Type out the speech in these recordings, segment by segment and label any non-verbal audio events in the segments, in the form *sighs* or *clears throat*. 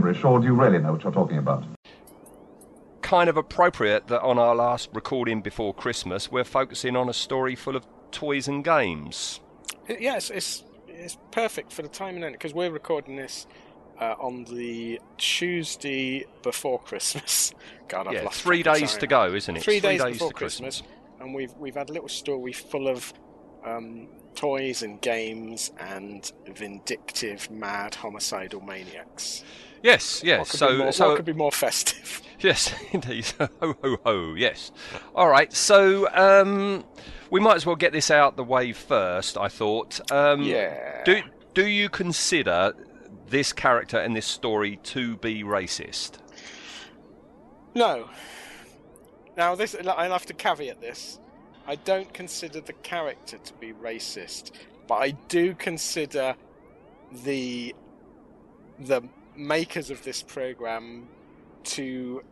Gibberish, or do you really know what you're talking about? Kind of appropriate that on our last recording before Christmas, we're focusing on a story full of toys and games. It- yeah, it's, it's it's perfect for the timing then because we're recording this uh, on the Tuesday before Christmas. *laughs* God, I've yeah, lost three track of days time to go, isn't it? Three, days, before to Christmas, and we've we've had a little story full of um, toys and games and vindictive, mad, homicidal maniacs. Yes, yes. So, more, so what could be more festive? *laughs* Yes, indeed. ho ho ho. Yes. All right. So um, we might as well get this out the way first. I thought. Um, Yeah. Do Do you consider this character and this story to be racist? No. Now, this I have to caveat this. I don't consider the character to be racist, but I do consider the the makers of this program to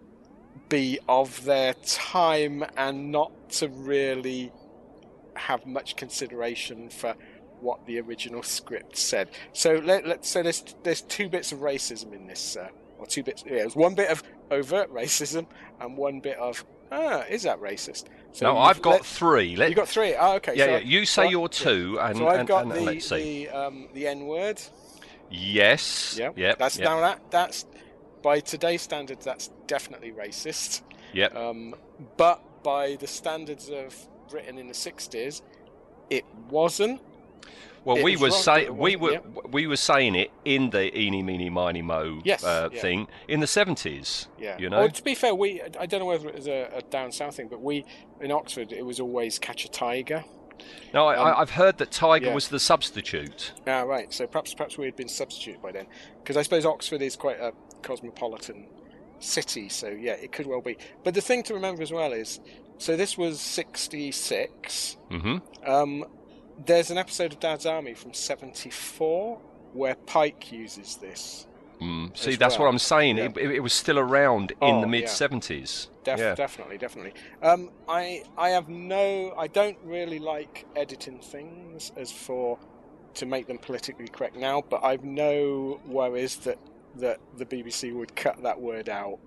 be of their time and not to really have much consideration for what the original script said. So let, let's say there's there's two bits of racism in this, uh, or two bits. Yeah, there's one bit of overt racism and one bit of ah, is that racist? So no, I've got let- three. Let, you got three. Oh, okay. yeah, so, yeah. You say your two, and, so I've and, got and the the um, the N word. Yes. Yeah. Yep. That's yep, now that that's by today's standards that's definitely racist. Yep. Um, but by the standards of Britain in the '60s, it wasn't. Well, It we was were say we were we were saying it in the eeny meeny miny mo Yes, uh, yeah. thing in the seventies. Yeah. You know. Well, to be fair, we I don't know whether it was a, a down south thing, but we in Oxford it was always catch a tiger. No, I, um, I, I've heard that Tiger yeah. was the substitute. Ah, right. So perhaps perhaps we had been substituted by then, because I suppose Oxford is quite a cosmopolitan city. So yeah, it could well be. But the thing to remember as well is, so this was '66. hmm Um, there's an episode of Dad's Army from '74 where Pike uses this. Mm. See, that's what. I'm saying. Yeah. It, it, was still around in Oh, the yeah. mid seventies. Def- yeah. Definitely, definitely. Um, I I have no. I don't really like editing things as for to make them politically correct now, but I've no worries that that the BBC would cut that word out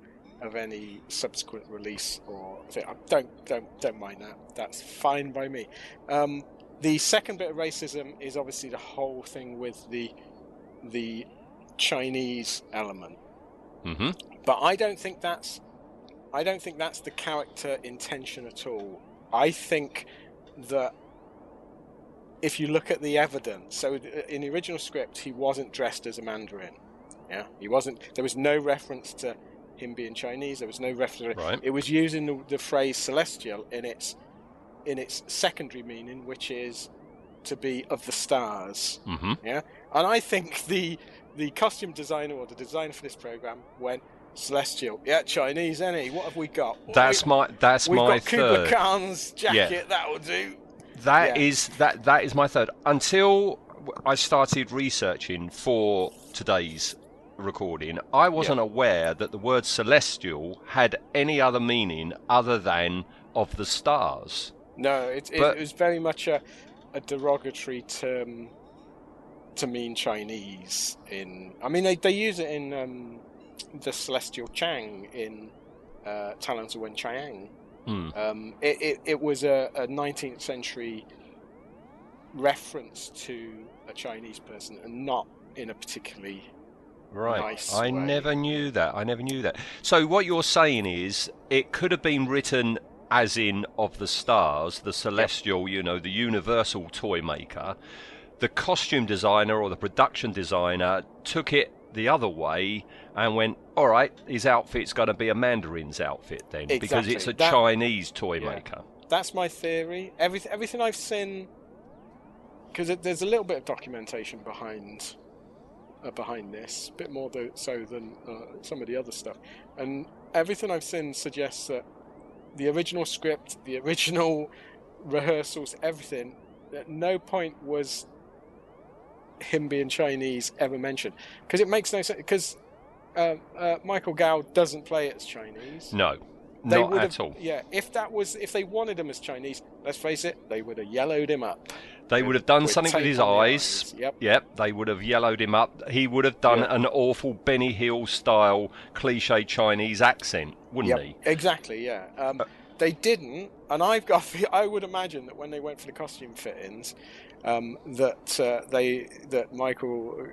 of any subsequent release or thing. I don't don't don't mind that. That's fine by me. Um, the second bit of racism is obviously the whole thing with the the Chinese element hmm but I don't think that's I don't think that's the character intention at all. I think that if you look at the evidence, so in the original script, he wasn't dressed as a Mandarin. Yeah, he wasn't. There was no reference to him being Chinese. There was no reference. Right. It was using the, the phrase celestial in its in its secondary meaning, which is to be of the stars. hmm Yeah, and I think the the costume designer or the designer for this program went celestial. Yeah, Chinese, any? What have we got? That's we, my that's We've my got third. Khan's jacket. That will do. That Yeah. is that that is my third. Until I started researching for today's recording, I wasn't aware that the word celestial had any other meaning other than of the stars. No, it, it, But- it was very much a, a derogatory term to mean Chinese. In I mean, they they use it in um, the Celestial Chang in uh, Talons of Weng-Chiang. Hmm. Um, it, it, it was a, a 19th century reference to a Chinese person and not in a particularly Right. nice I way. never knew that. I never knew that. So what you're saying is it could have been written as in of the stars, the celestial, you know, the universal toy maker. The costume designer or the production designer took it the other way and went, all right, his outfit's going to be a Mandarin's outfit then, because it's a That- Chinese toy Yeah. maker. That's my theory. Everything, everything I've seen, because there's a little bit of documentation behind, uh, behind this, a bit more so than uh, some of the other stuff, and everything I've seen suggests that the original script, the original *laughs* rehearsals, everything, at no point was him being Chinese ever mentioned, because it makes no sense. Because uh, uh, Michael Gao doesn't play as Chinese. No, They not at all. Yeah, if that was, if they wanted him as Chinese, let's face it, they would have yellowed him up. They would have done With something with his eyes. eyes, yep. Yep, they would have yellowed him up. He would have done Yeah. an awful Benny Hill style cliche Chinese accent, wouldn't Yep, he? exactly. Yeah, um, they didn't, and I've got. *laughs* I would imagine that when they went for the costume fittings, um, that uh, they that Michael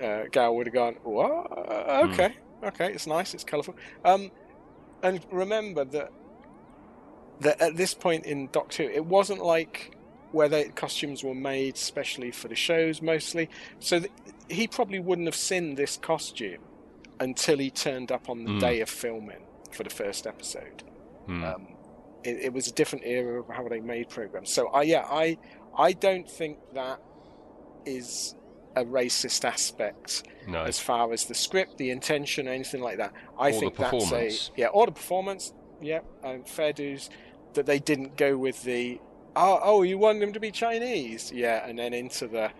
uh, uh, Gow would have gone, "What? Uh, Hmm. Okay, okay, it's nice, it's colourful. Um, and remember that that at this point in Doctor Who, it wasn't like where the costumes were made specially for the shows mostly. So th- he probably wouldn't have seen this costume until he turned up on the Mm. day of filming for the first episode. Hmm. Um, it, it was a different era of how they made programs. So, I yeah, I I don't think that is a racist aspect no. as far as the script, the intention, anything like that. I Or the think that's a yeah, or the performance. Yeah, um, fair dues that they didn't go with the oh oh you want them to be Chinese, yeah, and then into the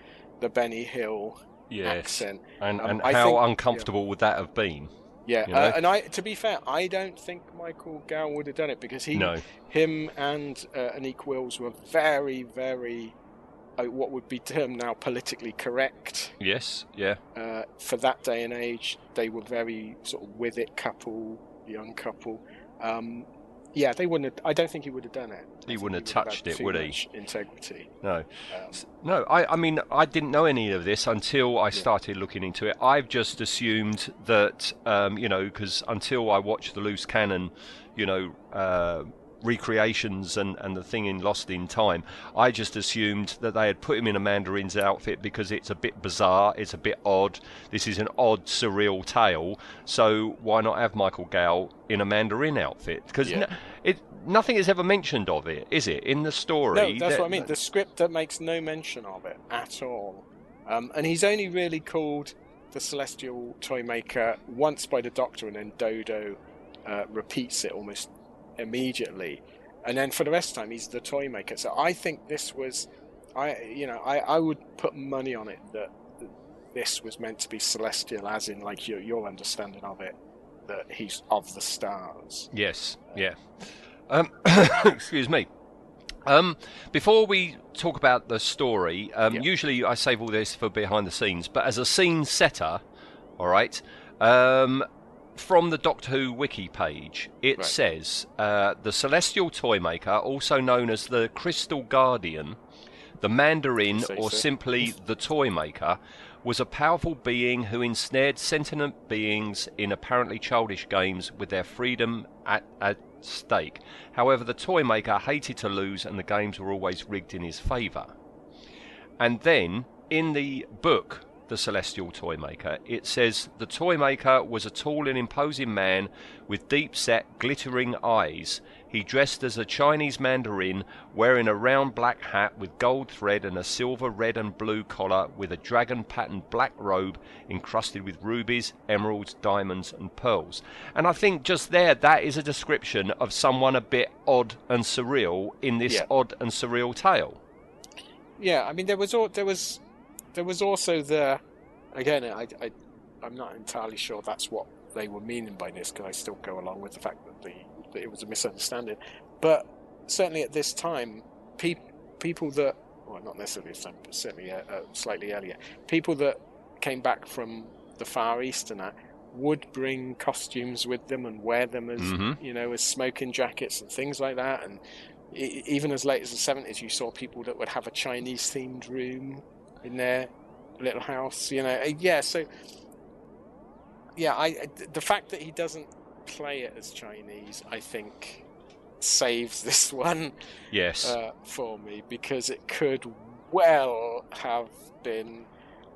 the Benny Hill Yes. accent. And, Um, and I how think- uncomfortable would that have been? Yeah, You know? uh, and I to be fair, I don't think Michael Gow would have done it because he No. him and uh, Anneke Wills were very very uh, what would be termed now politically correct. Yes. Yeah. uh, for that day and age, they were very sort of with it couple, young couple. Um, yeah, they wouldn't. Have, I don't think he would have done it. He wouldn't have had touched it, would he? Integrity. No. Um, No, I, I mean, I didn't know any of this until I started looking into it. I've just assumed that, um, you know, because until I watched the Loose Cannon, you know, uh, recreations and, and the thing in Lost in Time, I just assumed that they had put him in a Mandarin's outfit because it's a bit bizarre, it's a bit odd. This is an odd, surreal tale. So why not have Michael Gow in a Mandarin outfit? Because Yeah. it nothing is ever mentioned of it, is it, in the story? no, that's That- what I mean. The script that makes no mention of it at all, um, and he's only really called the Celestial Toy Maker once by the Doctor, and then Dodo uh, repeats it almost immediately, and then for the rest of the time he's the Toy Maker. So I think this was, I you know, I, I would put money on it that this was meant to be celestial, as in like your your understanding of it, that he's of the stars. Yes, yeah. Um, *coughs* excuse me. Um, before we talk about the story, um, Yeah. usually I save all this for behind the scenes, but as a scene setter, all right, um, from the Doctor Who wiki page, it Right. says uh, the Celestial Toy Maker, also known as the Crystal Guardian, the Mandarin, or so. simply *laughs* the Toy Maker, was a powerful being who ensnared sentient beings in apparently childish games with their freedom at, at stake. However, the Toy Maker hated to lose, and the games were always rigged in his favour. And then in the book, The Celestial Toy Maker, it says the Toy Maker was a tall and imposing man with deep set, glittering eyes. He dressed as a Chinese mandarin, wearing a round black hat with gold thread and a silver, red, and blue collar, with a dragon patterned black robe encrusted with rubies, emeralds, diamonds, and pearls. And I think just there, that is a description of someone a bit odd and surreal in this Yeah. odd and surreal tale. Yeah, I mean there was al- there was there was also the again I, I I'm not entirely sure that's what they were meaning by this because I still go along with the fact that the that it was a misunderstanding, but certainly at this time, pe- people that well not necessarily this time, but certainly uh, uh, slightly earlier, people that came back from the Far East and that would bring costumes with them and wear them as Mhm. you know as smoking jackets and things like that. And even as late as the 70s you saw people that would have a chinese themed room in their little house you know Uh, yeah so yeah i I- the fact that he doesn't play it as chinese i think saves *laughs* this one Yes. uh, for me because it could well have been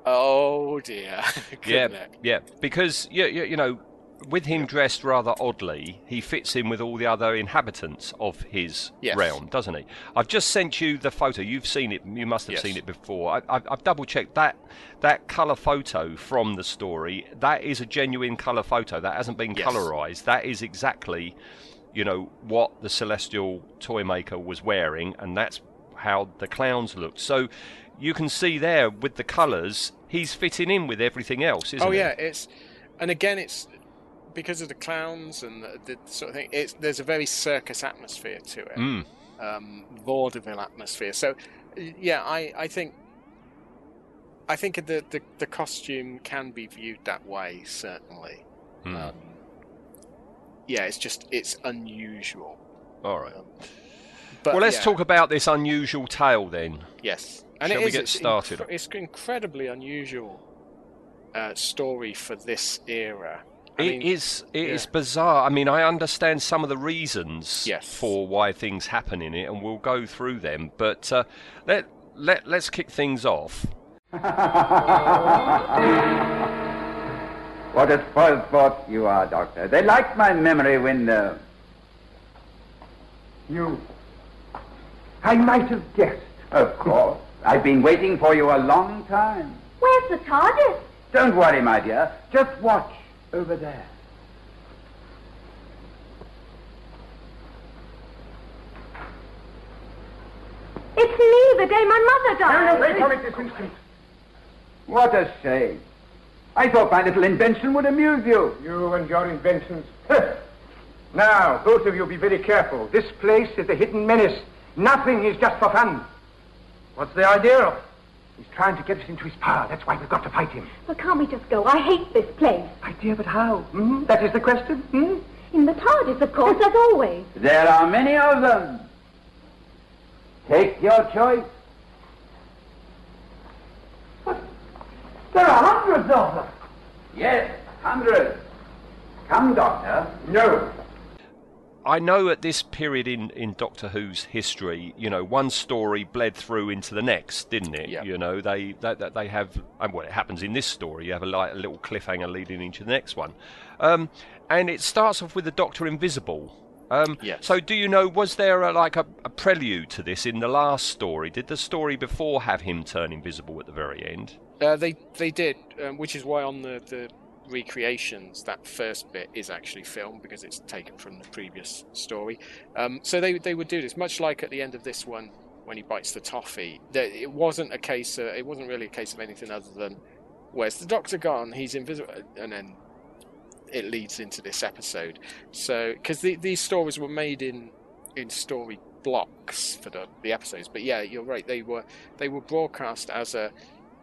Oh dear. *laughs* Yeah, it? yeah, because you, you, you know, with him dressed rather oddly, he fits in with all the other inhabitants of his Yes. realm, doesn't he? I've just sent you the photo. You've seen it. You must have Yes. seen it before. I, I've, I've double checked that that color photo from the story. That is a genuine color photo. That hasn't been Yes. colorized. That is exactly, you know, what the celestial toy maker was wearing, and that's how the clowns looked. So. You can see there with the colours, he's fitting in with everything else, isn't it? Oh he? yeah, it's and again it's because of the clowns and the, the sort of thing. It's there's a very circus atmosphere to it, Mm. um, vaudeville atmosphere. So yeah, I, I think I think the, the the costume can be viewed that way certainly. Mm. Um, yeah, it's just it's unusual. All right. Um, but well, let's yeah, talk about this unusual tale then. Yes, and Shall it we is, get it's started? incre- it's incredibly unusual uh, story for this era. I It mean, is. It is yeah. bizarre. I mean, I understand some of the reasons Yes. for why things happen in it, and we'll go through them. But uh, let let let's kick things off. *laughs* What a spoiled sport you are, Doctor. They like my memory window. You. I might have guessed. Of course. I've been waiting for you a long time. Where's the TARDIS? Don't worry, my dear. Just watch over there. It's me, the day my mother died. No, no, wait for it this instant. What a shame. I thought my little invention would amuse you. You and your inventions. now, both of you be very careful. This place is a hidden menace. Nothing is just for fun. What's the idea of? He's trying to get us into his power. That's why we've got to fight him. But can't we just go? I hate this place. My dear, but how? Hmm? That is the question. Hmm? In the TARDIS, of course, as always. *laughs* There are many of them. Take your choice. There are hundreds of them. Yes, hundreds. Come, Doctor. No. I know at this period in, in Doctor Who's history, you know, one story bled through into the next, didn't it? Yeah. You know, they they, they- they have, and well, it happens in this story. You have a, like, a little cliffhanger leading into the next one, um, and it starts off with the Doctor Invisible. Um, Yes. So, do you know, was there a, like a, a prelude to this in the last story? Did the story before have him turn invisible at the very end? Uh, they they did, um, which is why on the, the recreations that first bit is actually filmed because it's taken from the previous story. Um, so they they would do this much like at the end of this one when he bites the toffee. There, it wasn't a case. Of, it wasn't really a case of anything other than where's the Doctor gone? He's invisible, and then it leads into this episode. So because the, these stories were made in in story blocks for the, the episodes, but yeah, you're right. They were they were broadcast as a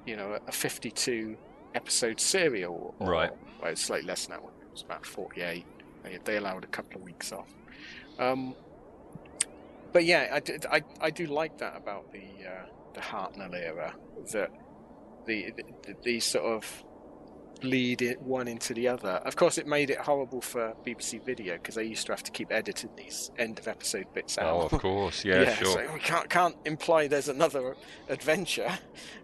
you know, a 52 episode serial. Or, Right. Well, it's slightly less than that one. It was about 48. They, they allowed a couple of weeks off. Um, but yeah, I, did- I, I do like that about the uh, the Hartnell era that the, the these sort of bleed it one into the other. Of course, it made it horrible for BBC Video because they used to have to keep editing these end of episode bits out. Oh, of course, *laughs* yeah, sure. So we can't can't imply there's another adventure.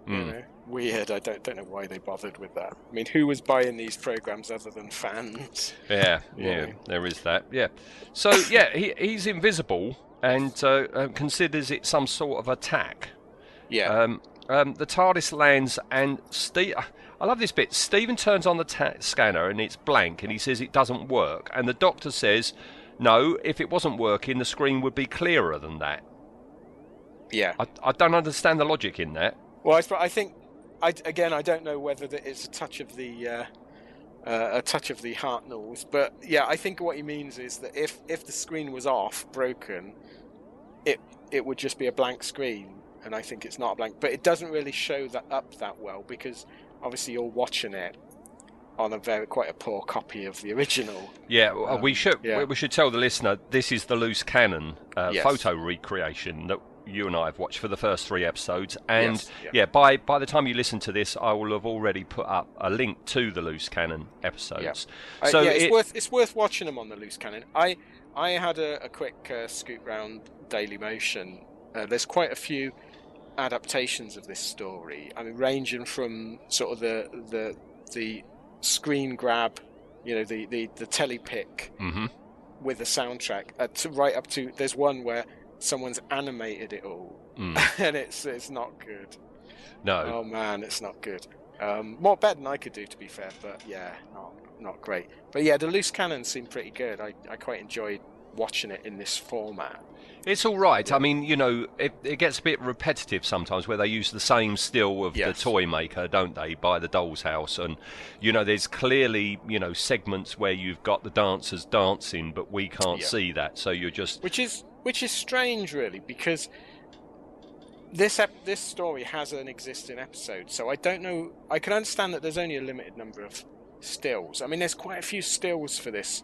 You Mm. know, weird. I don't don't know why they bothered with that. I mean, who was buying these programs other than fans? Yeah, yeah, Yeah. there is that. Yeah. So yeah, he he's invisible and uh, uh, considers it some sort of attack. Yeah, Um, um, the TARDIS lands, and Steve. I love this bit. Stephen turns on the ta- scanner, and it's blank, and he says it doesn't work. And the Doctor says, "No, if it wasn't working, the screen would be clearer than that." yeah. I, I don't understand the logic in that. Well, I, I think I, again I don't know whether that it's a touch of the uh, uh, a touch of the Hartnells, but yeah, I think what he means is that if if the screen was off, broken, it it would just be a blank screen, and I think it's not a blank. But it doesn't really show that up that well because obviously you're watching it on a very quite a poor copy of the original. Yeah, Um, we should yeah. we- we should tell the listener this is the loose cannon uh, Yes. photo recreation that you and I have watched for the first three episodes, and Yes, yeah. yeah, by by the time you listen to this, I will have already put up a link to the loose cannon episodes. Uh, So yeah, it's it- worth it's worth watching them on the loose cannon. I I had a, a quick uh, scoot round Daily Motion. Uh, there's quite a few adaptations of this story. I mean, ranging from sort of the the the screen grab, you know, the the the telepic hmm with a soundtrack, uh, to right up to there's one where someone's animated it all, Mm. *laughs* and it's it's not good. No. Oh man, it's not good. Um, more better than I could do, to be fair, but yeah, not not great. But yeah, the loose cannons seemed pretty good. I, I quite enjoyed watching it in this format. It's all right. I mean, you know, it, it gets a bit repetitive sometimes where they use the same still of Yes. the toy maker, don't they, by the doll's house. And, you know, there's clearly, you know, segments where you've got the dancers dancing, but we can't Yeah. see that. So you're just. which is which is strange really because this ep- this story has an existing episode so i don't know i can understand that there's only a limited number of stills i mean there's quite a few stills for this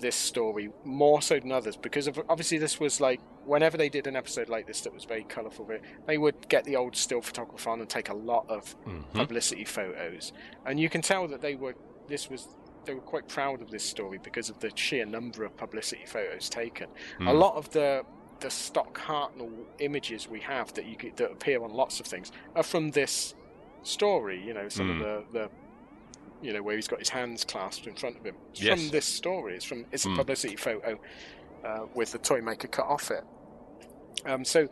this story more so than others because of, obviously this was like whenever they did an episode like this that was very colourful they- would get the old still photographer on and take a lot of Mhm. publicity photos and you can tell that they were this was they were quite proud of this story because of the sheer number of publicity photos taken a Mm. lot of the the stock Hartnell images we have that you could, that appear on lots of things are from this story. You know, some Mm. of the, the you know where he's got his hands clasped in front of him. It's Yes. from this story. It's from it's a Mm. publicity photo uh, with the toy maker cut off it. Um, so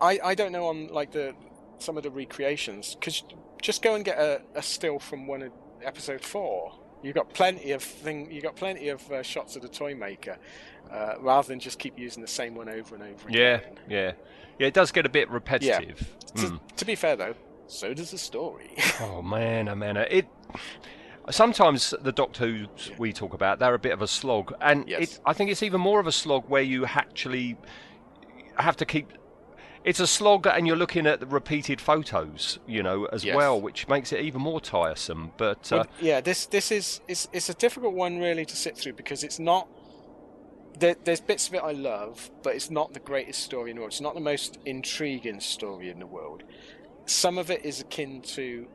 I I don't know on like the some of the recreations because just go and get a, a still from one of episode four. You got plenty of thing. You've got plenty of uh, shots of the toy maker, uh, rather than just keep using the same one over and over Yeah, again. yeah. Yeah, it does get a bit repetitive. To, Mm. to be fair though, so does the story. *laughs* Oh man, oh man, it. Sometimes the Doctor Who we talk about, they're a bit of a slog, and Yes. it, I think it's even more of a slog where you actually have to keep. It's a slog, and you're looking at the repeated photos, you know, as Yes. well, which makes it even more tiresome. But uh, yeah, this this is it's, it's a difficult one really to sit through because it's not. There, there's bits of it I love, but it's not the greatest story in the world. It's not the most intriguing story in the world. Some of it is akin to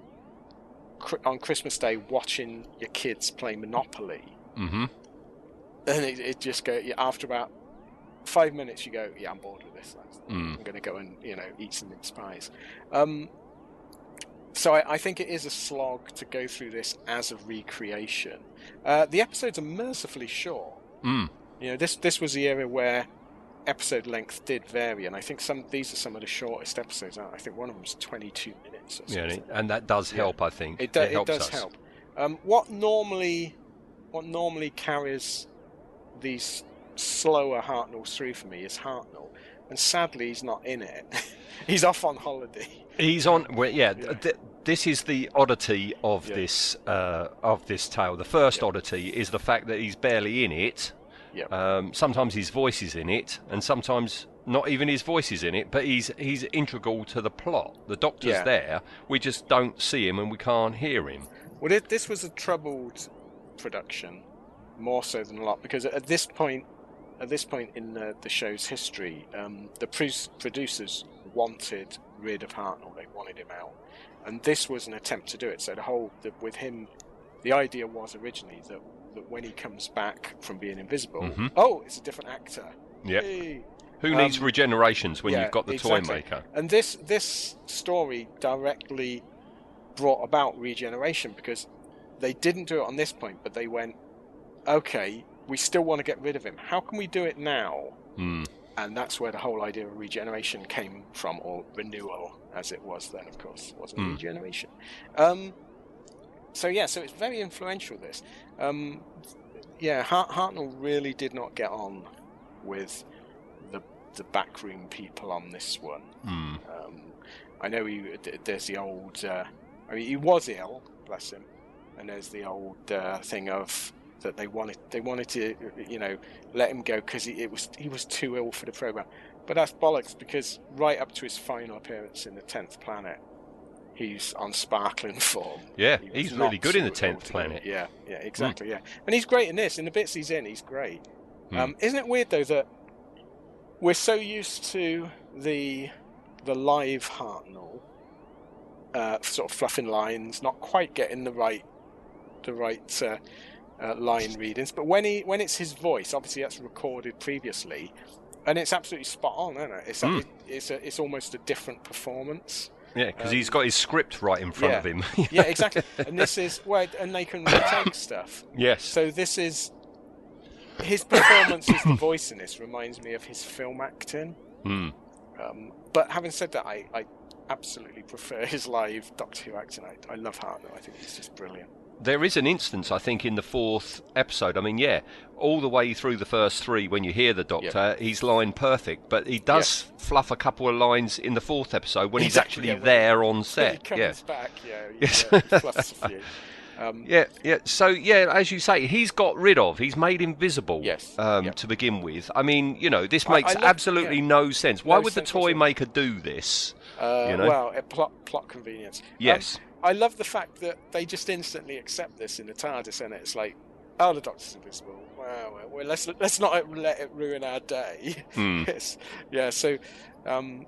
on Christmas Day watching your kids play Monopoly, hmm and it, it just go after about five minutes you go, yeah, I'm bored with this. Mm. I'm going to go and you know eat some pies. Um, so I, I think it is a slog to go through this as a recreation. Uh, the episodes are mercifully short. Mm. You know, this this was the era where episode length did vary, and I think some these are some of the shortest episodes. I think one of them's 22 minutes. Or yeah, and that does Yeah. help. I think It, do, it, helps does us. help. Um, what normally, what normally carries these slower Hartnells through for me is Hartnell, and sadly he's not in it. *laughs* he's off on holiday. He's on. Well, yeah, Yeah. Th- this is the oddity of Yeah. this uh, of this tale. The first Yeah. oddity is the fact that he's barely in it. Yeah. Um, sometimes his voice is in it, and sometimes not even his voice is in it. But he's he's integral to the plot. The Doctor's there. We just don't see him and we can't hear him. Well, this was a troubled production, more so than a lot, because at this point, at this point in the, the show's history, um, the pro- producers wanted rid of Hartnell. They wanted him out, and this was an attempt to do it. So the whole the, with him, the idea was originally that that when he comes back from being invisible, Mhm. oh, it's a different actor. Yep. Yay. Who needs Um, regenerations when yeah, you've got the exactly. toy maker? And this this story directly brought about regeneration because they didn't do it on this point, but they went, okay, we still want to get rid of him. How can we do it now? Hmm. And that's where the whole idea of regeneration came from, or renewal, as it was then, of course, wasn't Hmm. regeneration. Um, so yeah, so it's very influential. This, um, yeah, Hart- Hartnell really did not get on with the the backroom people on this one. Hmm. Um, I know he, there's the old. Uh, I mean, he was ill, bless him, and there's the old uh, thing of that they wanted they wanted to you know let him go because he it was he was too ill for the program. But that's bollocks because right up to his final appearance in the Tenth Planet, he's on sparkling form. Yeah, He he's really good in the 10th Planet. Yeah, yeah, exactly. Yeah, and he's great in this. In the bits he's in, he's great. Hmm. Um, isn't it weird though that we're so used to the the live Hartnell uh, sort of fluffing lines, not quite getting the right the right uh, uh, line readings, but when he when it's his voice, obviously that's recorded previously. and it's absolutely spot on, isn't it? It's Mm. it, it's a, it's almost a different performance. Yeah, because he's got his script right in front yeah. of him. *laughs* *laughs* yeah, exactly. And this is well, and they can retake *laughs* stuff. yes. So this is his performance as the *coughs* voice in this reminds me of his film acting. Hmm. Um, but having said that, I, I absolutely prefer his live Doctor Who acting. I, I love Hartnell. I think he's just brilliant. There is an instance, I think, in the fourth episode. I mean, yeah, all the way through the first three, when you hear the Doctor, he's line perfect, but he does fluff a couple of lines in the fourth episode when he's actually yeah, there on set. he comes Yeah. back, yeah, *laughs* Yes. yeah, he fluffs a few. Um, Yeah, yeah. So yeah, as you say, he's got rid of. He's made invisible. Yes, Um, yeah. To begin with, I mean, you know, this makes I love- absolutely yeah. no sense. Why No would the toy maker do this? Uh, You know? Well, plot plot convenience. Um, Yes. I love the fact that they just instantly accept this in the TARDIS, and it's like, oh, the Doctor's invisible. Wow, well, well, let's let's not let it ruin our day. *laughs* Yes. yeah. So, um,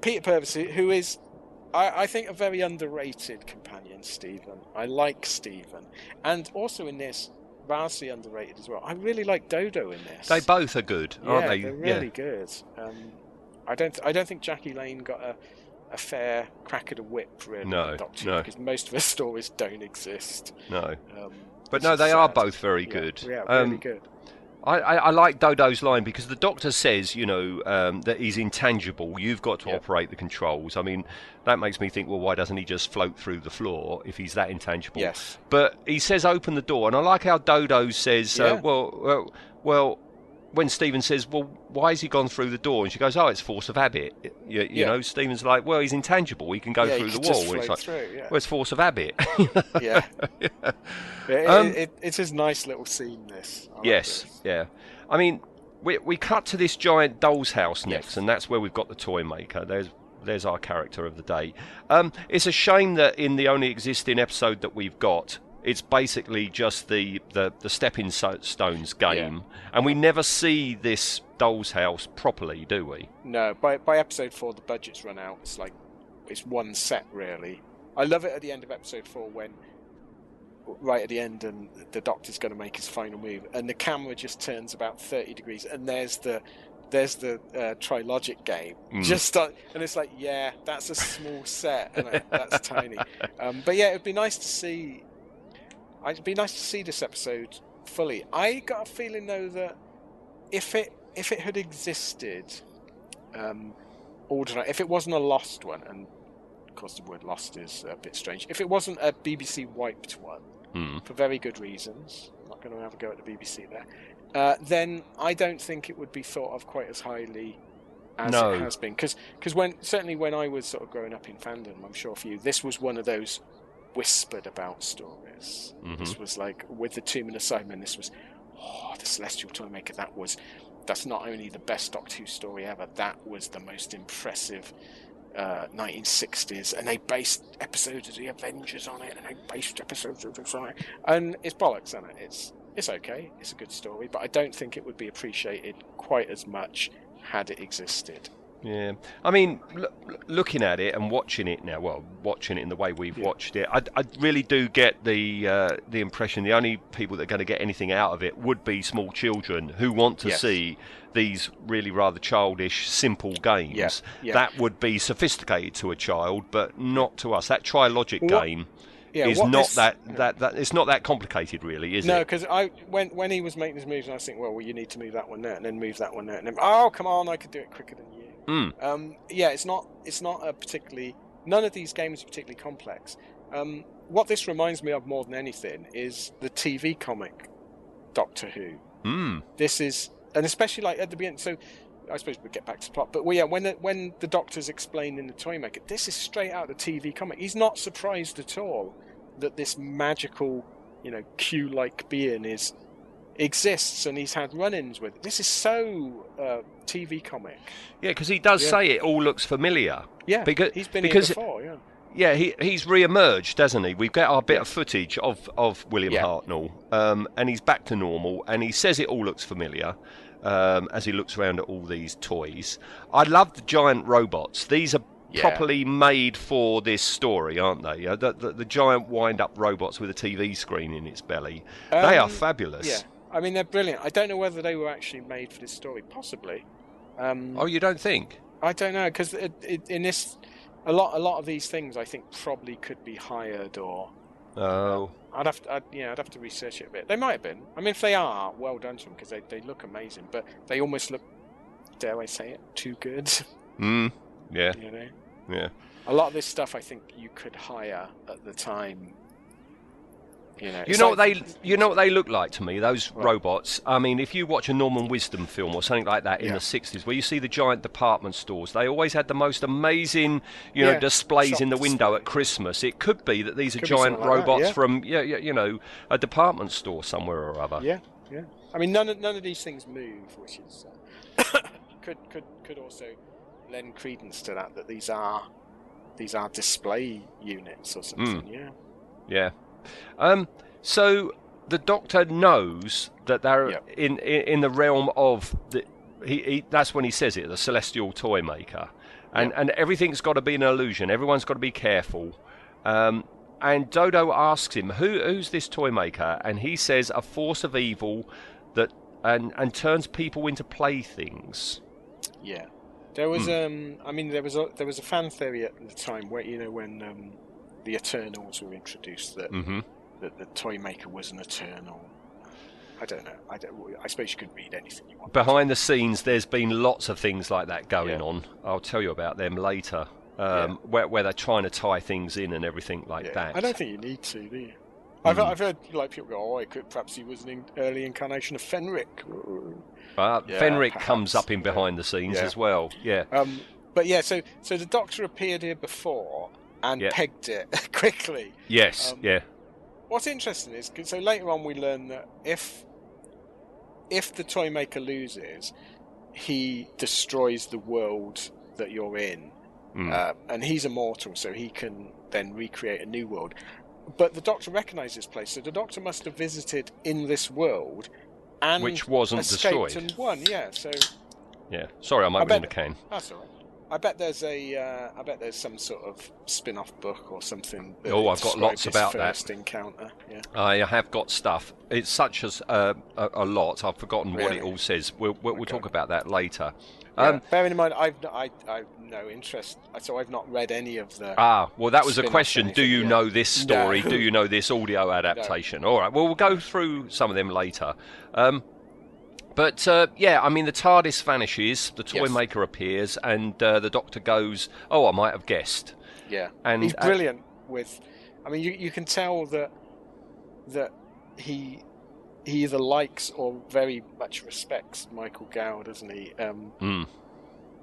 Peter Purves, who is, I, I think, a very underrated companion, Stephen. I like Stephen, and also in this. Vastly underrated as well. I really like Dodo in this. They both are good, aren't yeah, they? They're really good. Um, I don't. I don't think Jackie Lane got a, a fair crack at a whip really. No, Doctor no. because most of her *laughs* stories don't exist. No. Um, But no, they are both very good. Yeah, Um, really good. I, I, I like Dodo's line because the doctor says, you know, um, that he's intangible. You've got to Yeah. operate the controls. I mean, that makes me think, well, why doesn't he just float through the floor if he's that intangible? Yes. But he says, open the door, and I like how Dodo says, uh, well, well, well, when Stephen says, well, why has he gone through the door? And she goes, oh, it's force of habit. You, you Yeah. know, Stephen's like, well, he's intangible. He can go Yeah, through he the wall. It's like, through, yeah. well, it's force of habit. *laughs* yeah. It- Um, it, it, it's a nice little scene. This. I like Yes, this. yeah. I mean, we we cut to this giant doll's house next, Yes. and that's where we've got the toy maker. There's there's our character of the day. Um, it's a shame that in the only existing episode that we've got, it's basically just the the, the stepping stones game, and we never see this doll's house properly, do we? No, by by episode four, the budget's run out. It's like it's one set really. I love it at the end of episode four when, right at the end, and the Doctor's going to make his final move, and the camera just turns about thirty degrees, and there's the there's the uh, trilogic game. Mm. Just and it's like, yeah, that's a small set, and uh, that's tiny. *laughs* Um, but yeah, it'd be nice to see. It'd be nice to see this episode fully. I got a feeling though that if it if it had existed, um, ordinary, if it wasn't a lost one, and of course the word lost is a bit strange. If it wasn't a BBC wiped one, Hmm. for very good reasons, I'm not going to have a go at the BBC there. Uh, then I don't think it would be thought of quite as highly as No. it has been. Because when certainly when I was sort of growing up in fandom, I'm sure for you, this was one of those whispered about stories. Mhm. This was like with the Tomb and the Cybermen. This was oh, the Celestial Toymaker. That was that's not only the best Doctor Who story ever. That was the most impressive. Uh, 1960s, and they based episodes of the Avengers on it, and they based episodes of this on it, and it's bollocks, isn't it? It's it's okay, it's a good story, but I don't think it would be appreciated quite as much had it existed. Yeah, I mean, looking at it and watching it now, well, watching it in the way we've Yeah. watched it, I, I really do get the uh, the impression the only people that are going to get anything out of it would be small children who want to Yes. see these really rather childish, simple games. Yeah, yeah. That would be sophisticated to a child, but not to us. That trilogic What- game Yeah, is not this- that, that that it's not that complicated, really, is No, it? because I when when he was making his moves, I was thinking, well, well, you need to move that one there, and then move that one there, and then oh, come on, I could do it quicker than you. Mm. Um, yeah, it's not it's not a particularly none of these games are particularly complex. Um, what this reminds me of more than anything is the TV comic Doctor Who. Mm. This is and especially like at the beginning. So I suppose we get back to the plot, but well, yeah, when the, when the Doctor's explained in the Toymaker, this is straight out of the TV comic. He's not surprised at all that this magical, you know, Q-like being is exists, and he's had run-ins with. it. This is so uh, TV comic. Yeah, because he does Yeah. say it all looks familiar. Yeah, Because- he's been because- here before. Yeah, Yeah, he he's re-emerged, doesn't he? We've got our bit of footage of, of William Yeah. Hartnell, um, and he's back to normal, and he says it all looks familiar um, as he looks around at all these toys. I love the giant robots. These are Yeah. properly made for this story, aren't they? The, the, the giant wind-up robots with a TV screen in its belly. they are Um, fabulous. Yeah, I mean they're brilliant. I don't know whether they were actually made for this story. Possibly. Um, Oh, you don't think? I don't know because in this, a lot a lot of these things I think probably could be hired or Oh, I'd have to, I'd, yeah, I'd have to research it a bit. They might have been. I mean, if they are, well done to them because they, they look amazing, but they almost look, dare I say it, too good. mm, yeah, you know, yeah. a lot of this stuff I think you could hire at the time. You know, You know what they, you know what they look like to me. Those What? robots. I mean, if you watch a Norman Wisdom film or something like that in Yeah. the '60s, where you see the giant department stores, they always had the most amazing, you know, Yeah, displays in the window at. Christmas. It could be that these are Could be giant something like that, robots yeah. from, yeah, yeah, you know, a department store somewhere or other. Yeah, yeah. I mean, none of none of these things move, which is uh, *coughs* could could could also lend credence to that that these are these are display units or something. Hmm. Yeah. Yeah. Um, so the Doctor knows that they're Yep. in, in in the realm of the. He, he that's when he says it, the celestial toy maker, and Yep. and everything's got to be an illusion. Everyone's got to be careful. Um, and Dodo asks him, "Who who's this toy maker?" And he says, "A force of evil that and and turns people into playthings." Yeah. There was Hmm. um I mean there was a there was a fan theory at the time where you know when um the Eternals were introduced that hmm that the toy maker was an Eternal. I don't know. I don't. I suppose you could read anything you want. Behind the scenes, there's been lots of things like that going Yeah. on. I'll tell you about them later. Um, Yeah. where, where they're trying to tie things in and everything like Yeah. that. I don't think you need to, do you? I've, Hmm. I've heard like people go, "Oh, I could perhaps he was an in- early incarnation of Fenric." Uh, Yeah, Fenric perhaps. comes up in behind the scenes as well. Yeah. Um, but yeah, so so the Doctor appeared here before and Yeah. pegged it *laughs* quickly. Yes. Um, yeah. What's interesting is 'cause- so later on we learn that if if the toy maker loses, he destroys the world that you're in, Mm. uh, and he's immortal, so he can then recreate a new world. But the Doctor recognised this place, so the Doctor must have visited in this world, and Which wasn't escaped destroyed. and won. Yeah, so Yeah. Sorry, I might I opening the bet- can. that's all right. I bet there's a, uh, I bet there's some sort of spin-off book or something. Oh, I've got lots about that. encounter. Yeah. I have got stuff. It's such as uh, a, a lot. I've forgotten what it all says. We'll, we'll, we'll talk about that later. Yeah, Um, bearing in mind, I've I, I've no interest, so I've not read any of the. Ah, well, that was a question. Do you yeah. know this story? No. Do you *laughs* know this audio adaptation? All right. Well, we'll go through some of them later. Um, but uh, yeah, I mean, the TARDIS vanishes, the toy Yes. maker appears, and uh, the Doctor goes, "Oh, I might have guessed." yeah, and- he's uh, brilliant with. I mean, you you can tell that that he he either likes or very much respects Michael Gow, doesn't he? Um, Mm.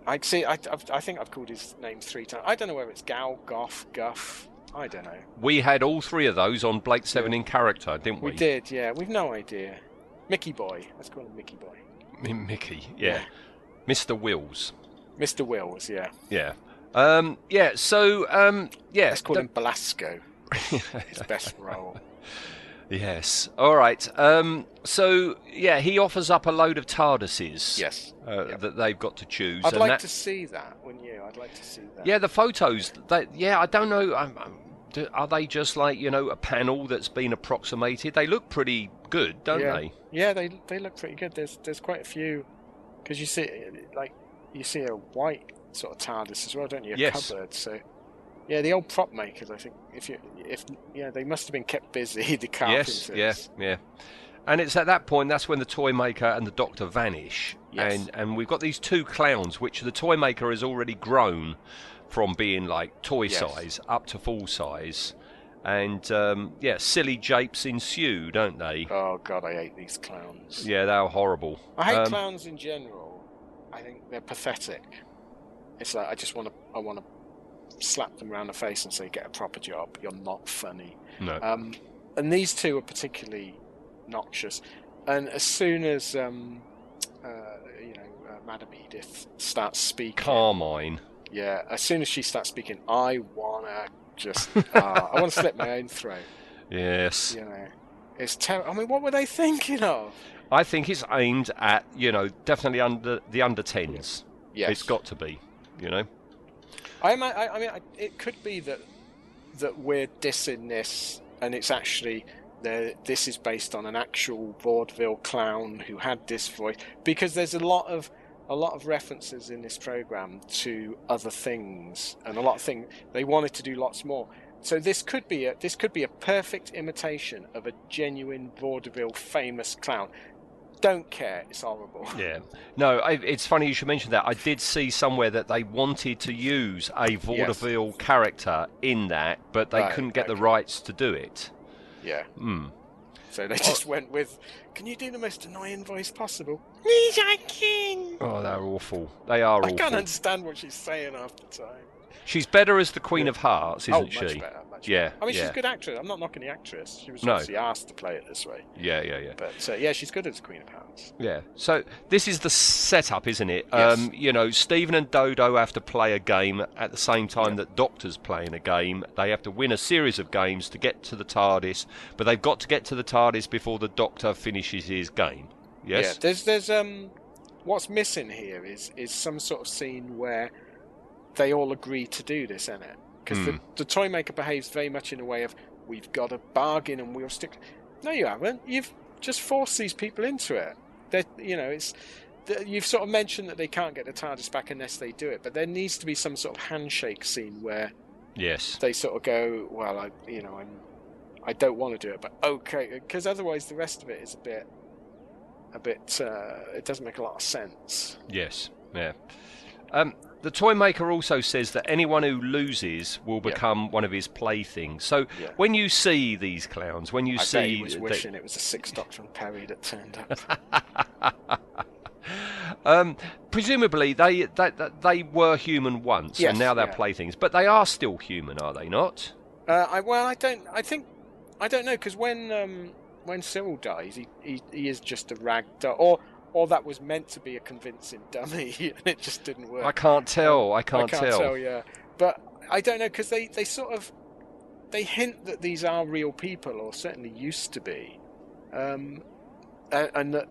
I see. I, I've, I think I've called his name three times. I don't know whether it's Gow, Goff, Guff. I don't know. We had all three of those on Blake Seven in character, didn't we? We did, yeah. We've no idea. Mickey Boy. Let's call him Mickey Boy. M- Mickey, yeah. Mr. Wills, Mr. Wills, yeah. yeah. Um, yeah. So, um, yeah. Let's call the- him Belasco. *laughs* His best role. Yes. All right. Um, so yeah, he offers up a load of TARDISes. Yes. Uh, Yep. That they've got to choose. I'd like that- to see that, wouldn't you? I'd like to see that. Yeah, the photos. They, yeah, I don't know. Um, um, do, are they just like you know a panel that's been approximated? They look pretty good, don't yeah. they? Yeah, they they look pretty good. There's there's quite a few because you see like you see a white sort of TARDIS as well, don't you? A Yes. cupboard. So yeah, the old prop makers. I think if you if yeah, they must have been kept busy. *laughs* The carpenters. Yes. Yeah. Yeah. And it's at that point that's when the toy maker and the doctor vanish, Yes. and and we've got these two clowns, which the toy maker has already grown from being like toy Yes. size up to full size, and um, yeah, silly japes ensue, don't they? Oh god, I hate these clowns. Yeah, they're horrible. I hate Um, clowns in general. I think they're pathetic. It's like I just want to I want to slap them around the face and say, "Get a proper job. You're not funny." No. Um, and these two are particularly noxious. And as soon as um, uh, you know uh, Madam Edith starts speaking, Carmen. Yeah, as soon as she starts speaking, I wanna just uh, *laughs* I want to slit my own throat. Yes. You know, it's terrible. I mean, what were they thinking of? I think it's aimed at you know definitely under the under tens. Yes. It's got to be. You know. I, I, I mean, I, it could be that that we're dissing this, and it's actually there. This is based on an actual vaudeville clown who had this voice, because there's a lot of a lot of references in this program to other things, and a lot of things they wanted to do lots more. So this could be a this could be a perfect imitation of a genuine vaudeville famous clown. Don't care, it's horrible. *laughs* Yeah. No, I, it's funny you should mention that. I did see somewhere that they wanted to use a vaudeville character in that, but they Right, couldn't get the rights to do it. Yeah. Hmm. So they oh. just went with, can you do the most annoying voice possible? Please, I can. Oh, they're awful. They are I awful. can't understand what she's saying half the time. She's better as the Queen of Hearts, isn't oh, much she? better, Yeah. I mean, she's a good actress. I'm not knocking the actress. She was No. obviously asked to play it this way. Yeah, yeah, yeah. But uh, yeah, she's good as Queen of Hearts. Yeah. So this is the setup, isn't it? Yes. Um, you know, Stephen and Dodo have to play a game at the same time that Doctor's playing a game. They have to win a series of games to get to the TARDIS, but they've got to get to the TARDIS before the Doctor finishes his game. Yeah, Yes. there's there's um, what's missing here is is some sort of scene where they all agree to do this, isn't it? Because the, Hmm. the toy maker behaves very much in a way of we've got a bargain and we'll stick. No, you haven't. You've just forced these people into it. That you know, it's you've sort of mentioned that they can't get the TARDIS back unless they do it, but there needs to be some sort of handshake scene where Yes. they sort of go, well, I you know, I'm I don't want to do it, but okay, because otherwise the rest of it is a bit a bit uh, it doesn't make a lot of sense. Yes. Yeah. Um, the toy maker also says that anyone who loses will Yeah. become one of his playthings. So Yeah. when you see these clowns, when you I see he was that- wishing it was a six Doctor and Peri that turned up. *laughs* Um, presumably they, they they were human once, Yes, and now they're yeah. playthings. But they are still human, are they not? uh, I, well, I don't. I think I don't know because when um, when Cyril dies, he, he he is just a rag doll, or or that was meant to be a convincing dummy, *laughs* and it just didn't work. I can't tell. I can't, I can't tell. yeah, but I don't know because they they sort of they hint that these are real people, or certainly used to be, um, and, and that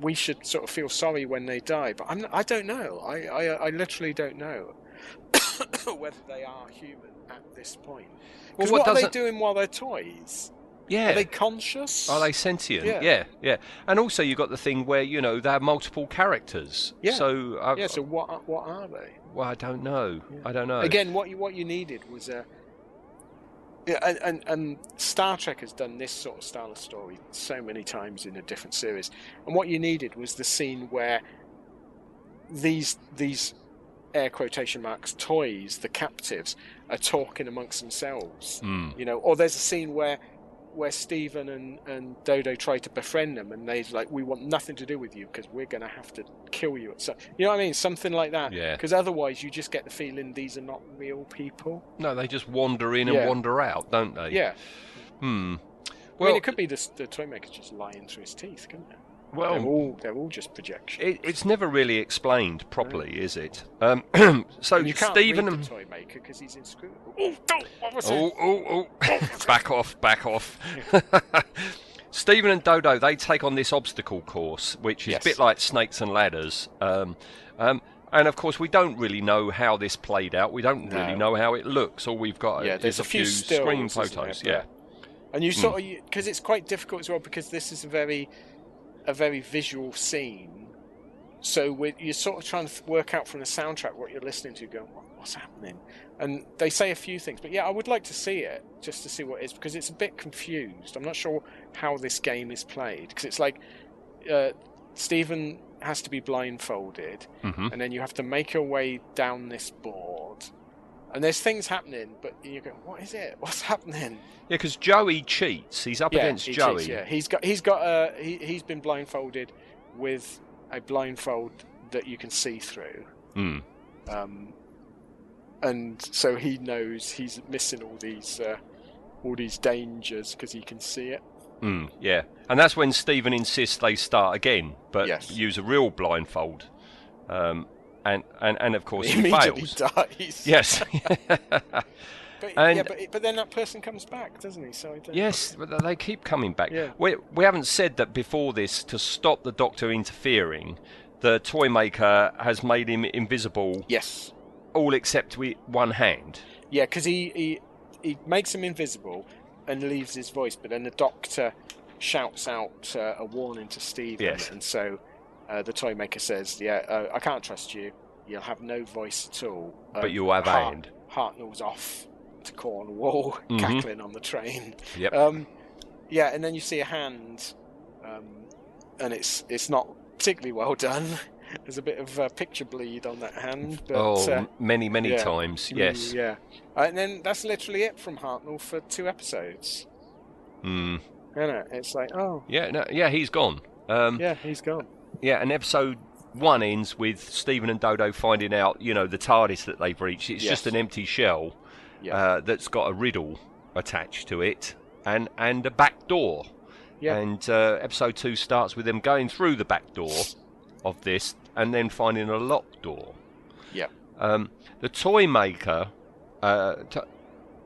we should sort of feel sorry when they die. But I'm I don't know. I I, I literally don't know *coughs* whether they are human at this point. Well, what what, are they doing while they're toys? Yeah. Are they conscious? Are they sentient? Yeah. yeah, yeah. And also, you've got the thing where you know they have multiple characters. Yeah. So, uh, Yeah. So what are- what are they? well, I don't know. I don't know. Again, what you what you needed was a. Yeah, and, and and Star Trek has done this sort of style of story so many times in a different series, and what you needed was the scene where these these air quotation marks toys, the captives, are talking amongst themselves. Mm. You know, or there's a scene where where Stephen and, and Dodo try to befriend them, and they're like, "We want nothing to do with you because we're going to have to kill you." So, you know what I mean? Something like that. Yeah. Because otherwise, you just get the feeling these are not real people. No, they just wander in and wander out, don't they? Yeah. Hmm. I Well, mean, it could be the, the toy maker just lying through his teeth, couldn't it? Well, they're all they're all just projections. It, it's never really explained properly, is it? Um, *clears throat* so And you can't Stephen read and the toy maker because he's inscrutable. Oh, don't! What was it? oh, oh, oh, *laughs* back off, back off. *laughs* Stephen and Dodo they take on this obstacle course, which is Yes. a bit like snakes and ladders. Um, um, and of course, we don't really know how this played out. We don't really know how it looks. All we've got Yeah, is there's a a few screen stills, isn't photos. there? Yeah. And you sort of because it's quite difficult as well because this is a very a very visual scene. So you're sort of trying to work out from the soundtrack what you're listening to, going, what's happening? And they say a few things, but yeah, I would like to see it just to see what it is because it's a bit confused. I'm not sure how this game is played because it's like uh, Stephen has to be blindfolded, hmm and then you have to make your way down this board. And there's things happening, but you go, "What is it? *laughs* What's happening?" Yeah, because Joey cheats. He's up yeah, against he Joey. cheats, yeah, he's got he's got uh, he he's been blindfolded with a blindfold that you can see through, Hmm. um, and so he knows he's missing all these uh, all these dangers because he can see it. Mm, yeah, and that's when Stephen insists they start again, but Yes. use a real blindfold. Um, and, and, and of course he fails. *laughs* dies. Yes, *laughs* *laughs* but, and- yeah, but but then that person comes back, doesn't he? So yes, but they keep coming back. Yeah. We we haven't said that before this to stop the Doctor interfering. The toy maker has made him invisible, Yes. all except with one hand. Yeah, because he, he he makes him invisible and leaves his voice, but then the doctor shouts out uh, a warning to Stephen, Yes. and so uh, the toy maker says, "Yeah, uh, I can't trust you. You'll have no voice at all." But Um, you'll have a Hart- hand. Hartnell's off to Cornwall, *laughs* Mhm. cackling on the train. Yep. Um, yeah, and then you see a hand, um, and it's it's not particularly well done. *laughs* There's a bit of uh, picture bleed on that hand, but oh, uh, m- many, many yeah. times. mm, Yes. yeah. Uh, and then that's literally it from Hartnell for two episodes. Mm. You know, it's like, oh, Yeah. No, yeah. He's gone. Um, yeah, he's gone. Yeah, and episode one ends with Stephen and Dodo finding out, you know, the TARDIS that they've reached. It's just an empty shell Yeah. uh, that's got a riddle attached to it and and a back door. Yeah. And uh, episode two starts with them going through the back door of this and then finding a locked door. Yeah. Um, the toy maker, uh, t-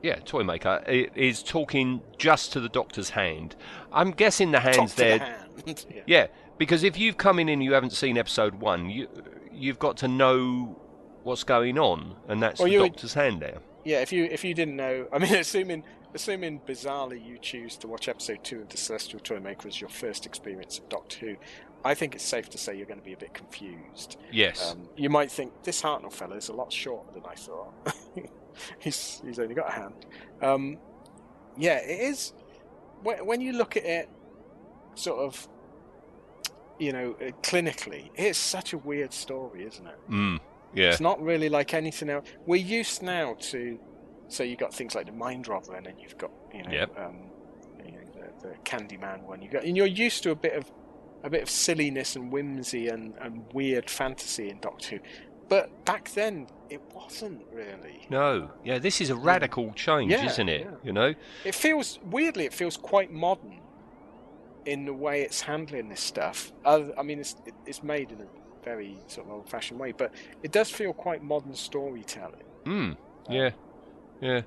yeah, toy maker is talking just to the Doctor's hand. I'm guessing the hands the there. hand. *laughs* yeah. Yeah, because if you've come in and you haven't seen episode one, you you've got to know what's going on, and that's Well, the would- Doctor's hand there. Yeah, if you if you didn't know, I mean, *laughs* assuming assuming bizarrely you choose to watch episode two of the Celestial Toymaker as your first experience of Doctor Who, I think it's safe to say you're going to be a bit confused. Yes. Um, you might think this Hartnell fellow is a lot shorter than I thought. *laughs* he's he's only got a hand. Um, yeah, it is. When, when you look at it, sort of, you know, uh, clinically, it's such a weird story, isn't it? mm, yeah. It's not really like anything else. We're used now to, so you've got things like the Mind Robber, and then you've got you know, Yep. um, you know the, the Candyman one. You got, and you're used to a bit of a bit of silliness and whimsy and, and weird fantasy in Doctor Who. But back then, it wasn't really. No. Yeah. This is a radical change, Yeah, isn't it? yeah. You know. It feels weirdly, it feels quite modern in the way it's handling this stuff. Other, I mean, it's it's made in a very sort of old-fashioned way, but it does feel quite modern storytelling. Mm. Yeah. Yeah.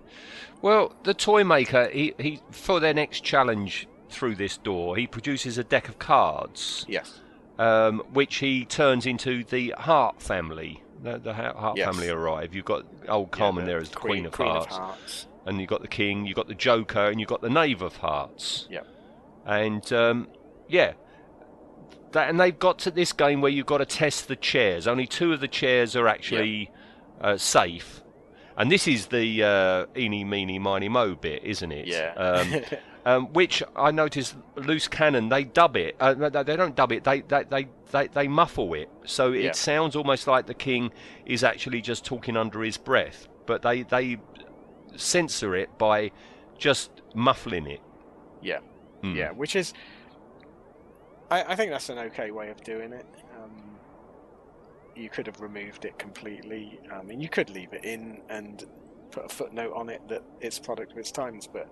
Well, the toy maker, he, he for their next challenge through this door, he produces a deck of cards, Yes. um, which he turns into the Hart family. The, the Hart Yes. family arrive. You've got old Carmen Yeah, there as the Queen, of, Hearts. Hearts. and you've got the king, you've got the Joker, and you've got the Knave of Hearts. Yep. And um, yeah, that, and they've got to this game where you've got to test the chairs. Only two of the chairs are actually uh, safe, and this is the uh, eeny, meeny, miny, mo bit, isn't it? Um, *laughs* um, which I noticed loose cannon they dub it. Uh, they don't dub it. They they, they, they, they muffle it, so it Yeah. sounds almost like the king is actually just talking under his breath. But they they censor it by just muffling it. yeah. Hmm. Yeah, which is, I, I think that's an okay way of doing it. Um, you could have removed it completely. I mean, you could leave it in and put a footnote on it that it's product of its times, but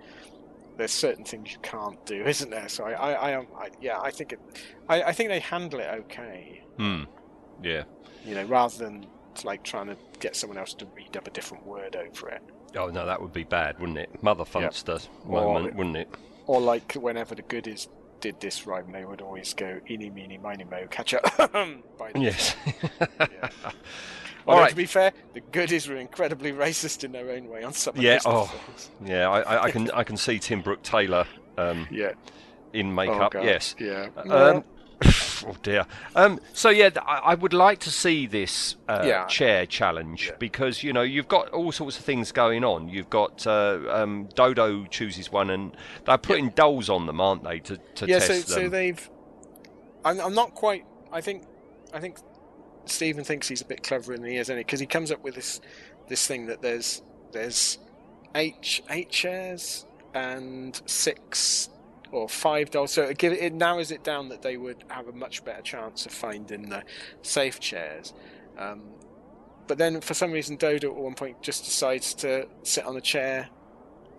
there's certain things you can't do, *laughs* isn't there? So I, I, I, am- I yeah, I think it, I, I think they handle it okay. Hmm. Yeah. You know, rather than like trying to get someone else to read up a different word over it. Oh no, that would be bad, wouldn't it? Mother funster Or- moment, wouldn't it? Or like whenever the goodies did this rhyme, they would always go "eeny, meeny, miny, mo, catch up." *laughs* by the Yes. *laughs* Yeah. Although, right. to be fair, the goodies were incredibly *laughs* racist in their own way on some of Yeah, those oh. things. Yeah, I, I, I can I can see Tim Brooke Taylor um, Yeah. in Oh, makeup. God. yes. Yeah. Um, oh dear. Um, so yeah, I, I would like to see this uh, Yeah. chair challenge Yeah. because you know you've got all sorts of things going on. You've got uh, um, Dodo chooses one, and they're putting dolls on them, aren't they, to, to yeah. test So, them? so they've. I'm, I'm not quite. I think. I think Stephen thinks he's a bit cleverer than he is, is Because he comes up with this this thing that there's there's eight eight chairs and six or five dolls. So it, it narrows it down that they would have a much better chance of finding the safe chairs. Um, but then, for some reason, Dodo at one point just decides to sit on a chair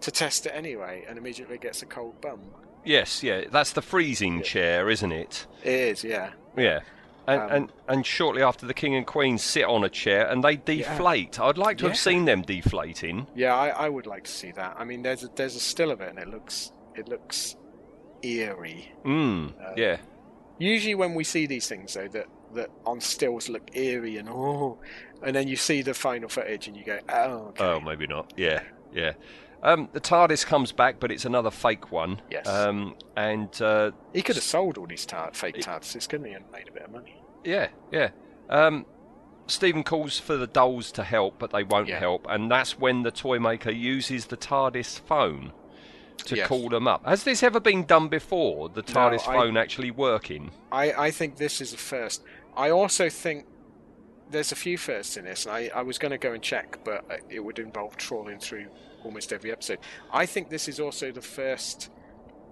to test it anyway, and immediately gets a cold bum. Yes, yeah, that's the freezing Yeah. chair, isn't it? It is, yeah. Yeah. And, Um, and and shortly after the king and queen sit on a chair and they deflate. I'd like to have seen them deflating. Yeah, I, I would like to see that. I mean, there's a, there's a still of it, and it looks it looks eerie. Mm, Uh, yeah. Usually, when we see these things, though, that that on stills look eerie and oh, and then you see the final footage and you go, oh, okay. Oh, maybe not. Yeah, yeah. Um, the TARDIS comes back, but it's another fake one. Yes. Um, and uh, he could have sold all these tar- fake TARDISes, couldn't he, and made a bit of money. Yeah, yeah. Um, Stephen calls for the dolls to help, but they won't Yeah. help, and that's when the toy maker uses the TARDIS phone to Yes. call them up. Has this ever been done before? The TARDIS I- phone actually working? I, I think this is a first. I also think there's a few firsts in this, and I, I was going to go and check, but it would involve trawling through almost every episode. I think this is also the first,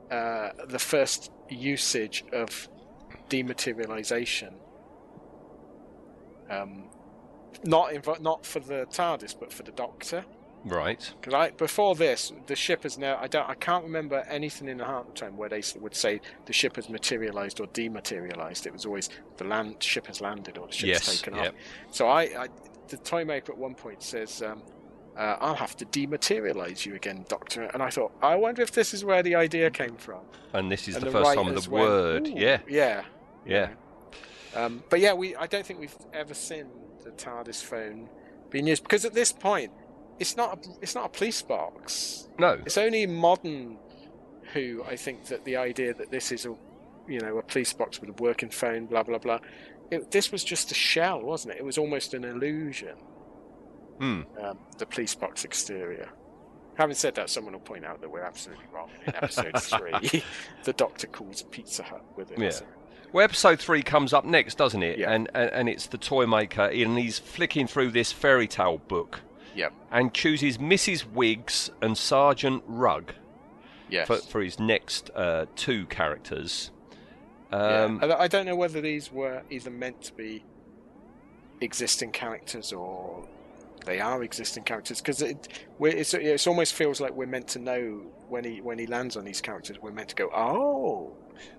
uh, the first usage of dematerialization. Um, not invo- not for the TARDIS, but for the Doctor. Right. Because I before this, the ship has now. I don't. I can't remember anything in the Heart of Time where they would say the ship has materialized or dematerialized. It was always the land ship has landed or the ship's Yes, taken yep. off. So I, I, the toy maker at one point says, um, uh, "I'll have to dematerialize you again, Doctor." And I thought, I wonder if this is where the idea came from. And this is And the, the first time the went, word. Yeah, yeah, yeah. Um, but yeah, we. I don't think we've ever seen the TARDIS phone being used because at this point, it's not. A, it's not a police box. No. It's only modern who I think that the idea that this is a, you know, a police box with a working phone, blah blah blah. It, this was just a shell, wasn't it? It was almost an illusion. Hmm. Um, the police box exterior. Having said that, someone will point out that we're absolutely wrong. In episode *laughs* three, the Doctor calls Pizza Hut with it. Yeah. so- Well, episode three comes up next, doesn't it? Yeah. And, and and it's the toy maker, and he's flicking through this fairy tale book Yep. and chooses Mrs. Wiggs and Sergeant Rugg Yes. for, for his next uh, two characters. Yeah. Um, I I don't know whether these were either meant to be existing characters or they are existing characters because it, we're- it's, it almost feels like we're meant to know when he when he lands on these characters. We're meant to go, oh,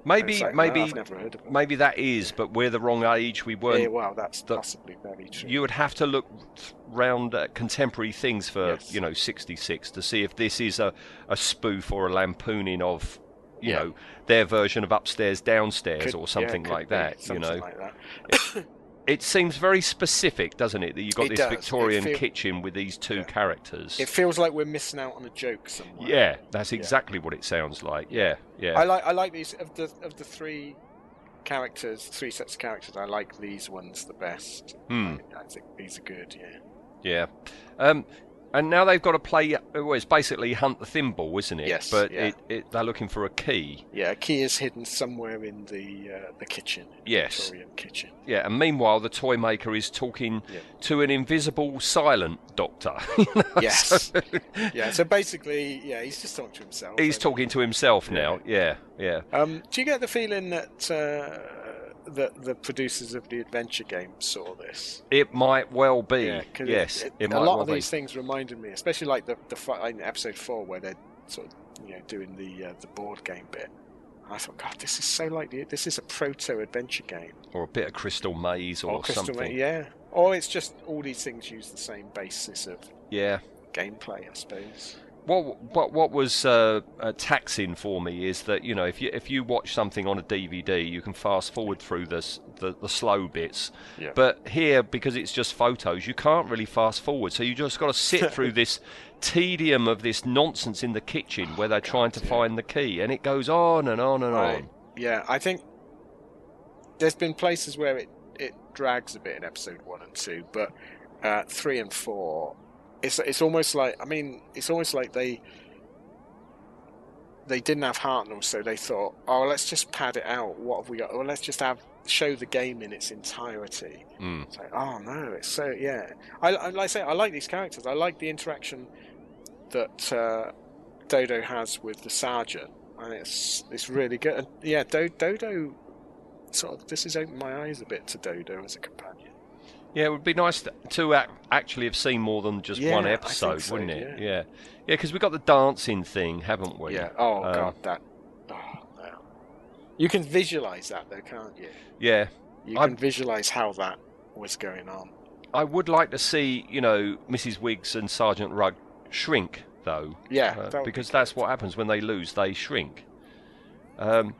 maybe like, maybe "Oh, never heard of maybe that is, but we're the wrong age. We weren't. yeah, well, that's the- possibly very true. You would have to look round at contemporary things for Yes. you know '66 to see if this is a, a spoof or a lampooning of you Yeah. know their version of upstairs downstairs Could- or something could like that. You know, like that. *coughs* it seems very specific, doesn't it? That you've got It this does. Victorian feel- kitchen with these two Yeah. characters. It feels like we're missing out on a joke somewhere. yeah, that's exactly what it sounds like. Yeah, yeah. I like I like these of the of the three characters, three sets of characters. I like these ones the best. Hmm. I, I think these are good. Yeah. Yeah. Um, and now they've got to play. Well, it's basically hunt the thimble, isn't it? Yes, But yeah. it, it, they're looking for a key. Yeah, a key is hidden somewhere in the uh, the kitchen. Yes. Victorian kitchen. Yeah. And meanwhile, the toy maker is talking Yeah. to an invisible silent doctor. you *laughs* know, Yes. so Yeah. So basically, yeah, he's just talking to himself. he's talking to himself now. Yeah. Yeah. Um, do you get the feeling that uh, that the producers of the adventure game saw this? It might well be. Yeah, 'cause it- yes. it- It, a lot well of be. these things reminded me, especially like the the in episode four where they're sort of you know doing the uh, the board game bit. I thought, God, this is so like the, this is a proto adventure game Or a bit of Crystal Maze or, Crystal something. Ma- yeah, or it's just all these things use the same basis of Yeah. gameplay, I suppose. What what what was uh, uh, taxing for me is that you know if you if you watch something on a DVD, you can fast forward through the the, the slow bits. Yeah. But here, because it's just photos, you can't really fast forward. So you just got to sit *laughs* through this tedium of this nonsense in the kitchen where they're trying to yeah. find the key, and it goes on and on and Right. on. Yeah, I think there's been places where it, it drags a bit in episode one and two, but uh, three and four, it's it's almost like I mean, it's almost like they they didn't have Hartnell, so they thought, oh, let's just pad it out. What have we got? Well, let's just have show the game in its entirety. Mm. It's like, oh no, it's so yeah. I, I like I say, I like these characters. I like the interaction that uh, Dodo has with the sergeant, and it's it's really good. And yeah, Do, Dodo sort of this has opened my eyes a bit to Dodo as a companion. Yeah, it would be nice to, actually have seen more than just Yeah, one episode, so, wouldn't it? yeah. Yeah, yeah, because we've got the dancing thing, haven't we? Yeah. Oh Um, god, that. Oh no. You can visualize that though, can't you? Yeah, You I'm- can visualize how that was going on. I would like to see, you know, Mrs. Wiggs and Sergeant Rugg shrink, though. Yeah, uh, would be because that's what happens when they lose, they shrink. Um,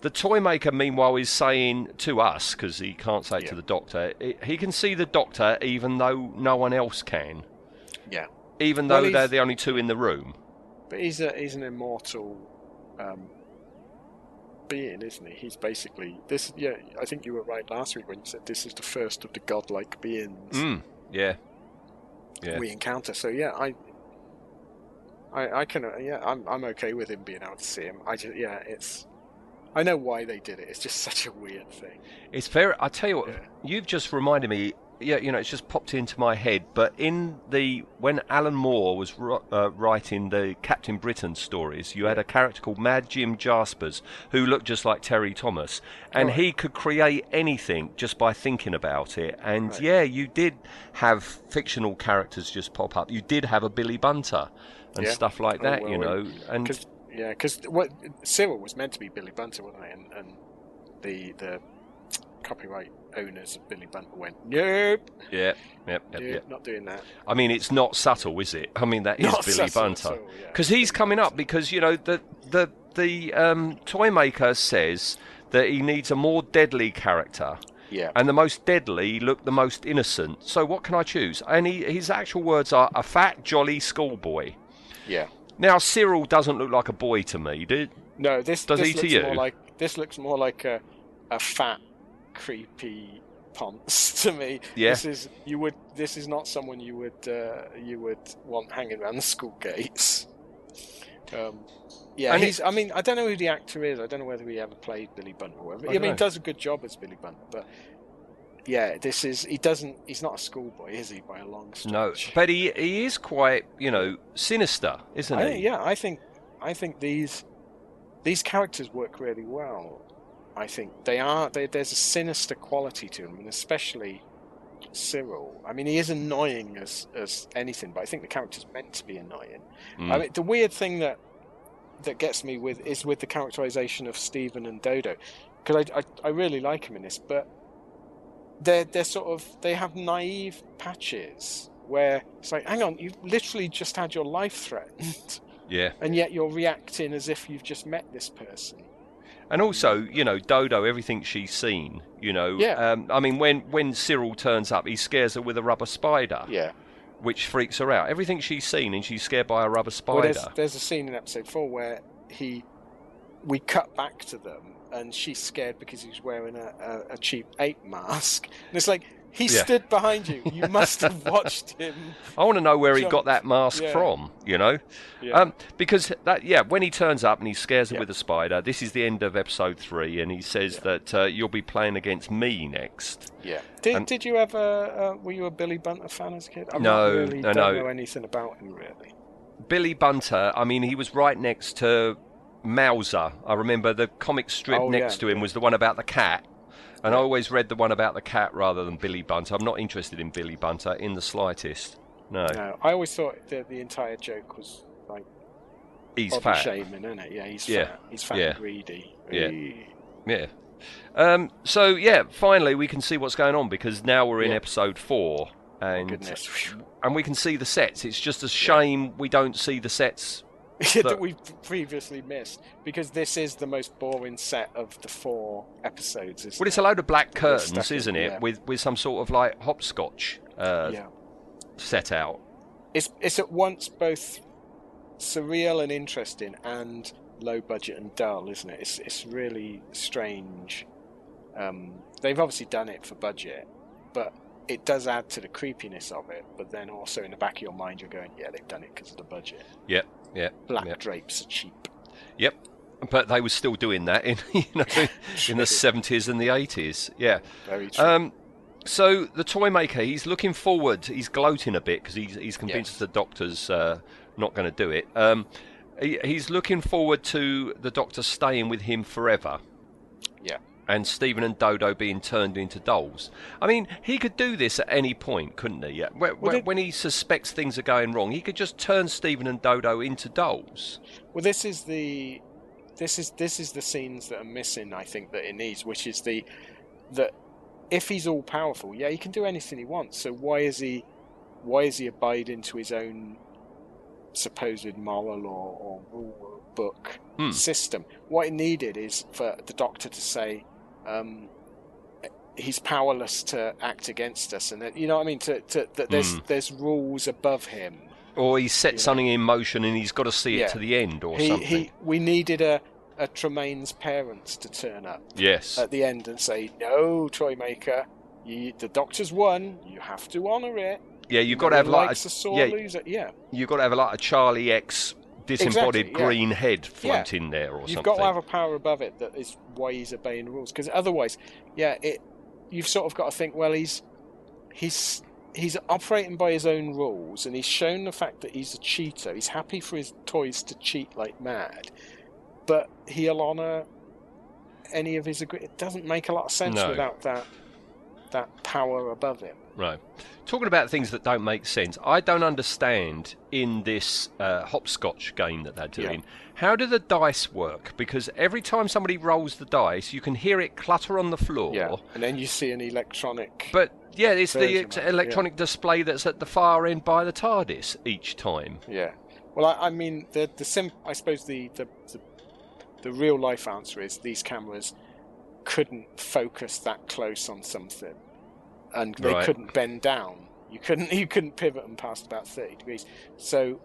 the toy maker, meanwhile, is saying to us, because he can't say it Yeah. to the doctor, he, he can see the doctor even though no one else can, Yeah. even Well, though they're the only two in the room. But he's a he's an immortal um, being, isn't he? He's basically this. Yeah, I think you were right last week when you said this is the first of the godlike beings Mm, yeah. Yeah. we encounter. So yeah, I, I, I can. Yeah, I'm, I'm okay with him being able to see him. I just, yeah, it's. I know why they did it. It's just such a weird thing. It's very. I tell you what, Yeah. you've just reminded me. Yeah, you know, it's just popped into my head. But in the when Alan Moore was uh, writing the Captain Britain stories, you had a character called Mad Jim Jaspers who looked just like Terry Thomas, and Right. he could create anything just by thinking about it. And Right. yeah, you did have fictional characters just pop up. You did have a Billy Bunter and Yeah. stuff like Oh, that. well, you know, and yeah, because what Cyril was meant to be Billy Bunter, wasn't it? And, and the the copyright owners of Billy Bunter went, nope, yeah, yep, yep, nope, yep. not doing that. I mean, it's not subtle, is it? I mean, that is Not Billy Bunter all, yeah. because he's coming up because you know the the the um, toy maker says that he needs a more deadly character. Yeah, And the most deadly look the most innocent. So what can I choose? And he, his actual words are a fat, jolly schoolboy. yeah. Now Cyril doesn't look like a boy to me. Do, No, this Does this he to looks you? more like this looks more like a a fat, creepy ponce *laughs* to me. Yeah. This is you would this is not someone you would uh, you would want hanging around the school gates. Um, yeah, And he's. I mean, I don't know who the actor is. I don't know whether he ever played Billy Bunter. Or whatever. I I, mean, he does a good job as Billy Bunter, but yeah, this is. He doesn't. He's not a schoolboy, is he? By a long stretch. no, but he he is quite you know sinister, isn't I, he? yeah, I think I think these these characters work really well. I think they are. They, there's a sinister quality to them, and especially Cyril. I mean, he is annoying as as anything, but I think the character's meant to be annoying. Mm. I mean, the weird thing that that gets me with is with the characterization of Stephen and Dodo, because I, I I really like him in this, but they're they're sort of they have naive patches where it's like, hang on, you literally just had your life threatened, yeah. and yet you're reacting as if you've just met this person. And also, you know, Dodo, everything she's seen, you know. Yeah. Um, I mean, when, when Cyril turns up, he scares her with a rubber spider, Yeah. which freaks her out. Everything she's seen, and she's scared by a rubber Well, spider. there's there's a scene in episode four where he we cut back to them, and she's scared because he's wearing a, a, a cheap ape mask, and it's like. He Yeah. stood behind you. You must have *laughs* watched him. I want to know where he got that mask Yeah. from, you know? Yeah. Um, because, that, yeah, when he turns up and he scares her with a spider, this is the end of episode three, and he says that uh, you'll be playing against me next. Yeah. Did, And- did you ever? Uh, were you a Billy Bunter fan as a kid? I No, really no, don't no. know anything about him really. Billy Bunter, I mean, he was right next to Mauser. I remember the comic strip Oh, next yeah, to him was the one about the cat. And I always read the one about the cat rather than Billy Bunter. I'm not interested in Billy Bunter in the slightest. No, No, I always thought that the entire joke was like he's body fat. shaming, isn't it? Yeah, he's Yeah. fat. He's fat Yeah. and greedy. Yeah. Yeah. Um, so yeah, finally we can see what's going on because now we're in Yeah. episode four, and Goodness. And we can see the sets. It's just a shame we don't see the sets. That But- we previously missed because this is the most boring set of the four episodes. Well, it's it? a load of black curtains, isn't it? yeah. With with some sort of like hopscotch uh, yeah. set out. It's it's at once both surreal and interesting and low budget and dull, isn't it? It's it's really strange. Um, they've obviously done it for budget, but it does add to the creepiness of it. But then also in the back of your mind, you're going, yeah, they've done it because of the budget. Yep, yep, Black drapes are cheap. Yep. But they were still doing that in *laughs* you know in the seventies and the eighties. Yeah. Very true. Um, so the toy maker, he's looking forward. He's gloating a bit because he's he's convinced the doctor's uh, not going to do it. Um, he, he's looking forward to the doctor staying with him forever. yeah. And Stephen and Dodo being turned into dolls. I mean, he could do this at any point, couldn't he? Yeah. When, Well, when, when he suspects things are going wrong, he could just turn Stephen and Dodo into dolls. Well, this is the this is this is the scenes that are missing. I think that it needs, which is the that if he's all powerful, yeah, he can do anything he wants. So why is he why is he abiding to his own supposed moral or, or rule book Hmm. system? What it needed is for the Doctor to say. Um, He's powerless to act against us, and that, you know what I mean. To, to that there's Hmm. there's rules above him, Or he set Yeah. something in motion and he's got to see it to the end or he, something. he we needed a uh, Trelane's parents to turn up Yes. at the end and say, "No, Toymaker, you, the Doctor's won. You have to honour it." yeah, you've got to have like a, a sore yeah, loser. Yeah, you've got to have like a Charlie X disembodied Exactly, yeah. green head Yeah. floating there or something. you've got to have a power above it that is why he's obeying the rules. Because otherwise, yeah, it you've sort of got to think, well, he's he's he's operating by his own rules, and he's shown the fact that he's a cheater. He's happy for his toys to cheat like mad, but he'll honour any of his agree. It doesn't make a lot of sense No. without that that power above him. Right. Talking about things that don't make sense, I don't understand in this uh, hopscotch game that they're doing. How do the dice work? Because every time somebody rolls the dice, you can hear it clutter on the floor. Yeah, and then you see an electronic. But yeah, it's the ex- electronic display that's at the far end by the TARDIS each time. Yeah. Well, I, I mean, the the sim. I suppose the, the the the real life answer is these cameras couldn't focus that close on something, and they Right. couldn't bend down. You couldn't *laughs* you couldn't pivot them past about thirty degrees. So,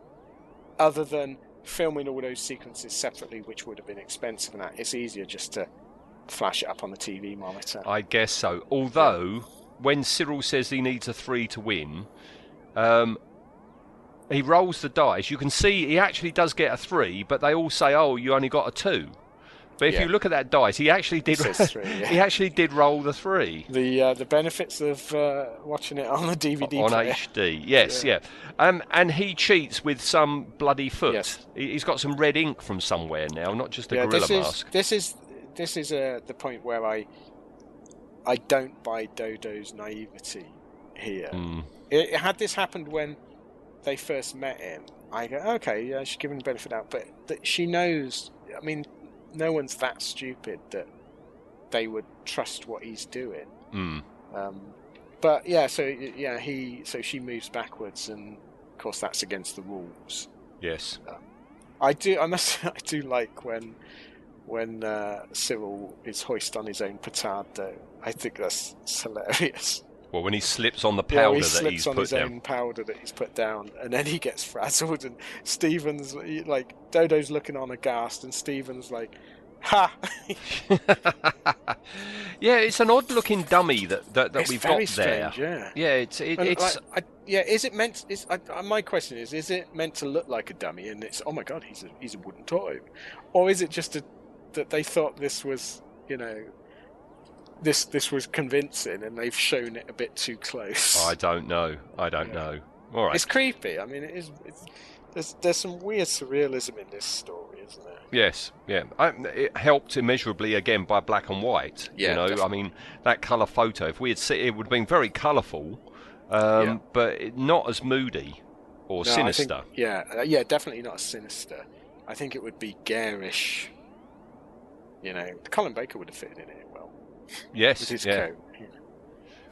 other than filming all those sequences separately, which would have been expensive, and that it's easier just to flash it up on the TV monitor. I guess so. Although, when Cyril says he needs a three to win, um, he rolls the dice. You can see he actually does get a three, but they all say, "Oh, you only got a two. But if Yeah. you look at that dice, he actually did. *laughs* three, yeah. he actually did roll the three the uh, the benefits of uh, watching it on the DVD on player. HD. Yes, yeah. Um, and he cheats with some bloody foot. Yes. He- He's got some red ink from somewhere now, not just a yeah, gorilla this is mask. this is this is uh, the point where I I don't buy Dodo's naivety here. Mm. It, had this happened when they first met him, I go, okay, yeah, she's giving the benefit out, but that she knows. I mean, no one's that stupid that they would trust what he's doing. Mm. Um, but yeah, so yeah, he so she moves backwards, and of course that's against the rules. Yes. I do. I must. *laughs* I do like when when uh, Cyril is hoist on his own petard. Though I think that's *laughs* hilarious. Well, when he slips on the powder that he's put down, Yeah, he that slips he's on put his down. own powder that he's put down, and then he gets frazzled. And Stephen's like Dodo's looking on aghast, and Stephen's like, "Ha!" *laughs* yeah, it's an odd-looking dummy that that, that It's we've got there. yeah. yeah, it's it, it's like, I, yeah, is it meant? Is I- my question is: Is it meant to look like a dummy? And it's oh my god, he's a he's a wooden toy, or is it just a, that they thought this was you know this this was convincing and they've shown it a bit too close? I don't know. I don't Yeah. know. All right. It's creepy. I mean, it is. It's, there's there's some weird surrealism in this story, isn't there? Yes, yeah. I, it helped immeasurably again by black and white. Yeah, you know, I mean that colour photo. If we had seen, it would have been very colourful, um, Yeah. but not as moody or No, I think- sinister. yeah, uh, yeah, definitely not sinister. I think it would be garish. You know, Colin Baker would have fitted in it with Yes, his yeah. coat.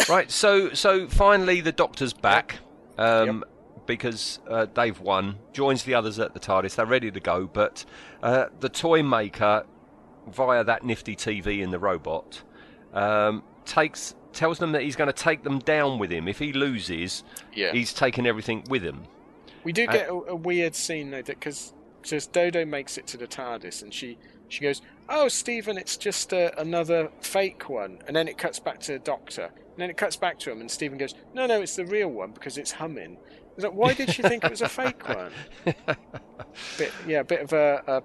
Right. So, so finally, the Doctor's back. Um, Because uh, they've won, joins the others at the TARDIS. They're ready to go, but uh, the toy maker, via that nifty TV in the robot, um, takes tells them that he's going to take them down with him. If he loses, Yeah. he's taking everything with him. We do Uh, get a, a weird scene though, because just Dodo makes it to the TARDIS, and she she goes, "Oh, Stephen, it's just uh, another fake one," and then it cuts back to the Doctor, and then it cuts back to him, and Stephen goes, "No, no, it's the real one because it's humming." Like, why did she think it was a fake *laughs* one? bit, yeah, a bit of a, a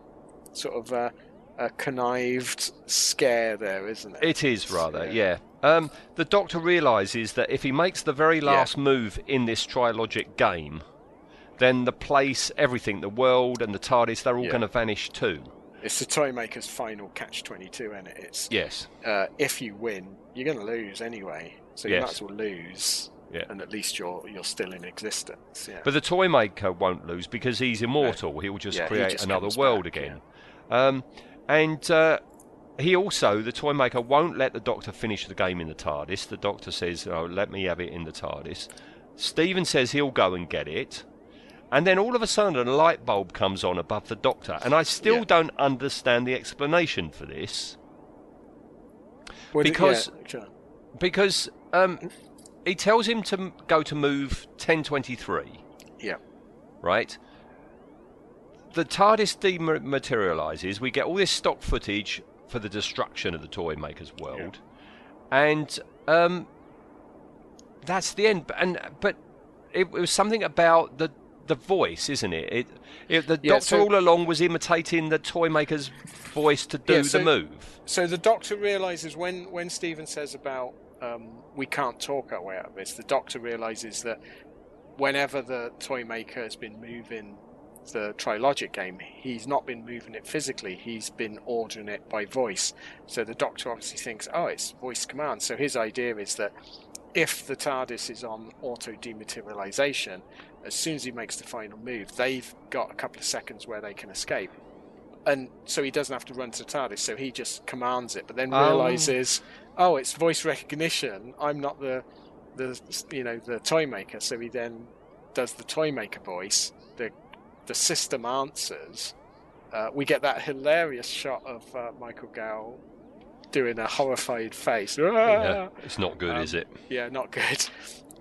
sort of a, a connived scare there, isn't it? It is rather, yeah. Um, the Doctor realizes that if he makes the very last move in this trilogic game, then the place, everything, the world and the TARDIS, they're all Yeah. going to vanish too. It's the toy maker's final catch twenty two, isn't it? It's Yes. uh, if you win, you're going to lose anyway. So you Yes. might as well lose, Yeah. and at least you're you're still in existence. Yeah. But the toy maker won't lose because he's immortal. He'll just Yeah, he create just another world back, again. Um, and uh, he also, the toy maker, won't let the Doctor finish the game in the TARDIS. The Doctor says, "Oh, let me have it in the TARDIS." Stephen says he'll go and get it. And then all of a sudden, a light bulb comes on above the Doctor, and I still Yeah. don't understand the explanation for this it- because- yeah, sure. because um, he tells him to go to move 1023. yeah, right? the TARDIS dematerializes. We get all this stock footage for the destruction of the toy maker's world, and um, that's the end. But- And but it, it was something about the the voice, isn't it? It, it the Yeah, Doctor so- all along was imitating the toy maker's voice to do Yeah, so- the move. So the Doctor realizes when when Stephen says about um, we can't talk our way out of this, the Doctor realizes that whenever the toy maker has been moving the Trilogic game, he's not been moving it physically. He's been ordering it by voice. So the Doctor obviously thinks, oh, it's voice command. So his idea is that if the TARDIS is on auto dematerialization, as soon as he makes the final move, they've got a couple of seconds where they can escape. And so he doesn't have to run to TARDIS, so he just commands it, but then Oh. realizes, oh, it's voice recognition. I'm not the, the you know, the toy maker. So he then does the toy maker voice. The the system answers. Uh, we get that hilarious shot of uh, Michael Gough doing a horrified face. Yeah, Ah! it's not good, Um, is it? Yeah, not good.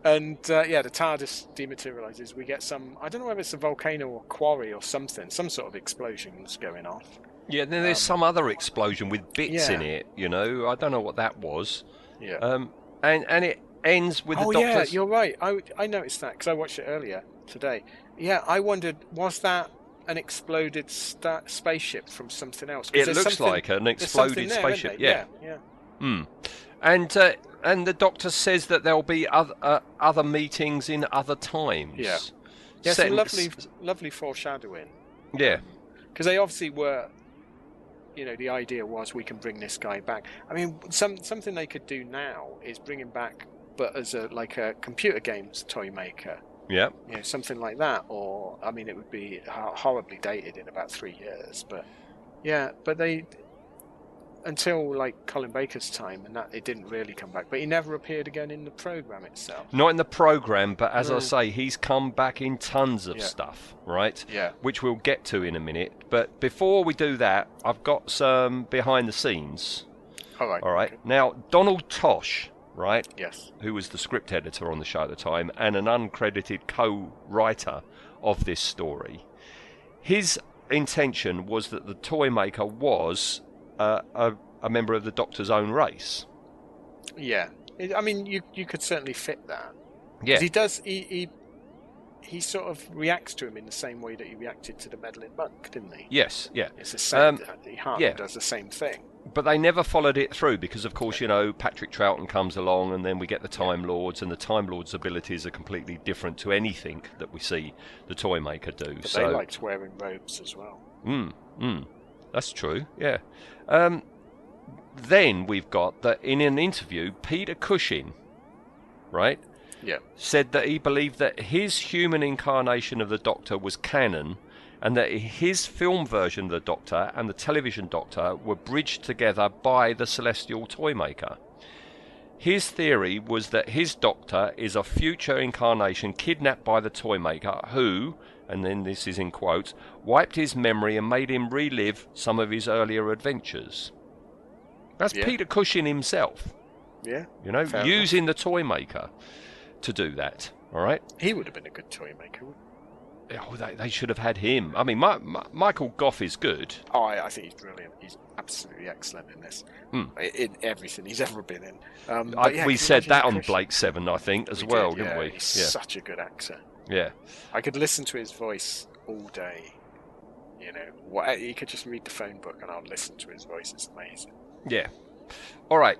And uh, yeah, the TARDIS dematerializes. We get some. I don't know whether it's a volcano or quarry or something. Some sort of explosions going off. Yeah, then there's some other explosion with bits yeah. in it. You know, I don't know what that was. Yeah. Um, and and it ends with oh the yeah, you're right. I I noticed that because I watched it earlier today. Yeah, I wondered was that an exploded sta- spaceship from something else? It looks like an exploded there, spaceship. there? Yeah. yeah, Hmm. And uh, and the doctor says that there'll be other uh, other meetings in other times. Yeah. yeah. Set Some in- lovely, lovely foreshadowing. Yeah. because they obviously were you know the idea was we can bring this guy back i mean some something they could do now is bring him back but as a like a computer games toy maker Yeah. you know something like that or i mean it would be horribly dated in about three years but yeah but they until like colin baker's time and that it didn't really come back but he never appeared again in the program itself Not in the program, but as I Mm. say, he's come back in tons of Yeah. stuff, right? Yeah. Which we'll get to in a minute. But before we do that, I've got some behind the scenes. all right All right. okay. Now, Donald Tosh, right? yes who was the script editor on the show at the time and an uncredited co-writer of this story. His intention was that the toy maker was uh, a, a member of the Doctor's own race. yeah i mean you you could certainly fit that Yeah, he does. He, he he sort of reacts to him in the same way that he reacted to the meddling monk, didn't he? yes, yeah. It's the same. Um, he hardly yeah. does the same thing. But they never followed it through because, of course, you know, Patrick Troughton comes along and then we get the Time Lords, and the Time Lords' abilities are completely different to anything that we see the toy maker do. But so, they liked wearing robes as well. Mm, mm. That's true, yeah. Um, then we've got that in an interview, Peter Cushing, right, Yeah. said that he believed that his human incarnation of the Doctor was canon and that his film version of the Doctor and the television Doctor were bridged together by the Celestial Toymaker. His theory was that his Doctor is a future incarnation kidnapped by the Toymaker who, and then this is in quotes, wiped his memory and made him relive some of his earlier adventures. That's Yeah. Peter Cushing himself, Yeah. you know, Fair enough. using the Toymaker to do that. All right. He would have been a good toy maker. wouldn't Oh, they, they should have had him. I mean, my, my, Michael Gough is good. Oh, I, I think he's brilliant. He's absolutely excellent in this. I- In everything he's ever been in. Um, I, yeah, we said that on? Blake Seven, I think, as We well, did, didn't yeah, we? He's such a good actor. yeah, I could listen to his voice all day. You know, what, he could just read the phone book and I'll listen to his voice. It's amazing. yeah. All right.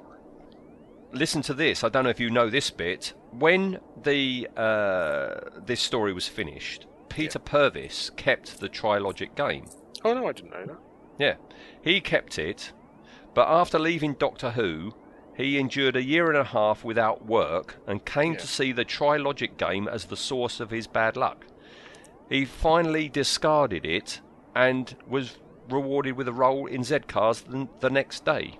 Listen to this. I don't know if you know this bit. When the uh, this story was finished, Peter Purves kept the Trilogic game. Oh no, I didn't know that. Yeah, he kept it, but after leaving Doctor Who, he endured a year and a half without work and came Yeah. to see the Trilogic game as the source of his bad luck. He finally discarded it and was rewarded with a role in Z Cars the, the next day.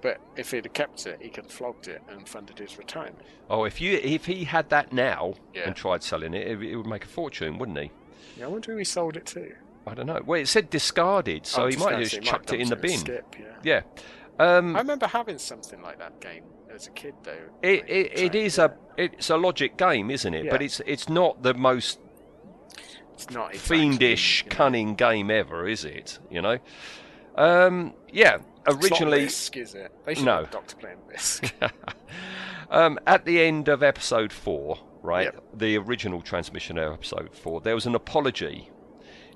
But if he'd have kept it, he could have flogged it and funded his retirement. Oh, if you if he had that now Yeah. and tried selling it, it, it would make a fortune, wouldn't he? Yeah, I wonder who he sold it to. I don't know. Well, it said discarded, so Oh, he might have just chucked it in the bin. Skip, yeah. Yeah. Um, I remember having something like that game as a kid, though. It, like, it, it is to- a it's a logic game, isn't it? But it's it's not the most It's not exactly, fiendish, you know, cunning game ever, is it? You know. Um, yeah. Originally, Risk, is it? They should No. Doctor playing Risk. *laughs* um, at the end of episode four, right, Yep. the original transmission of episode four, there was an apology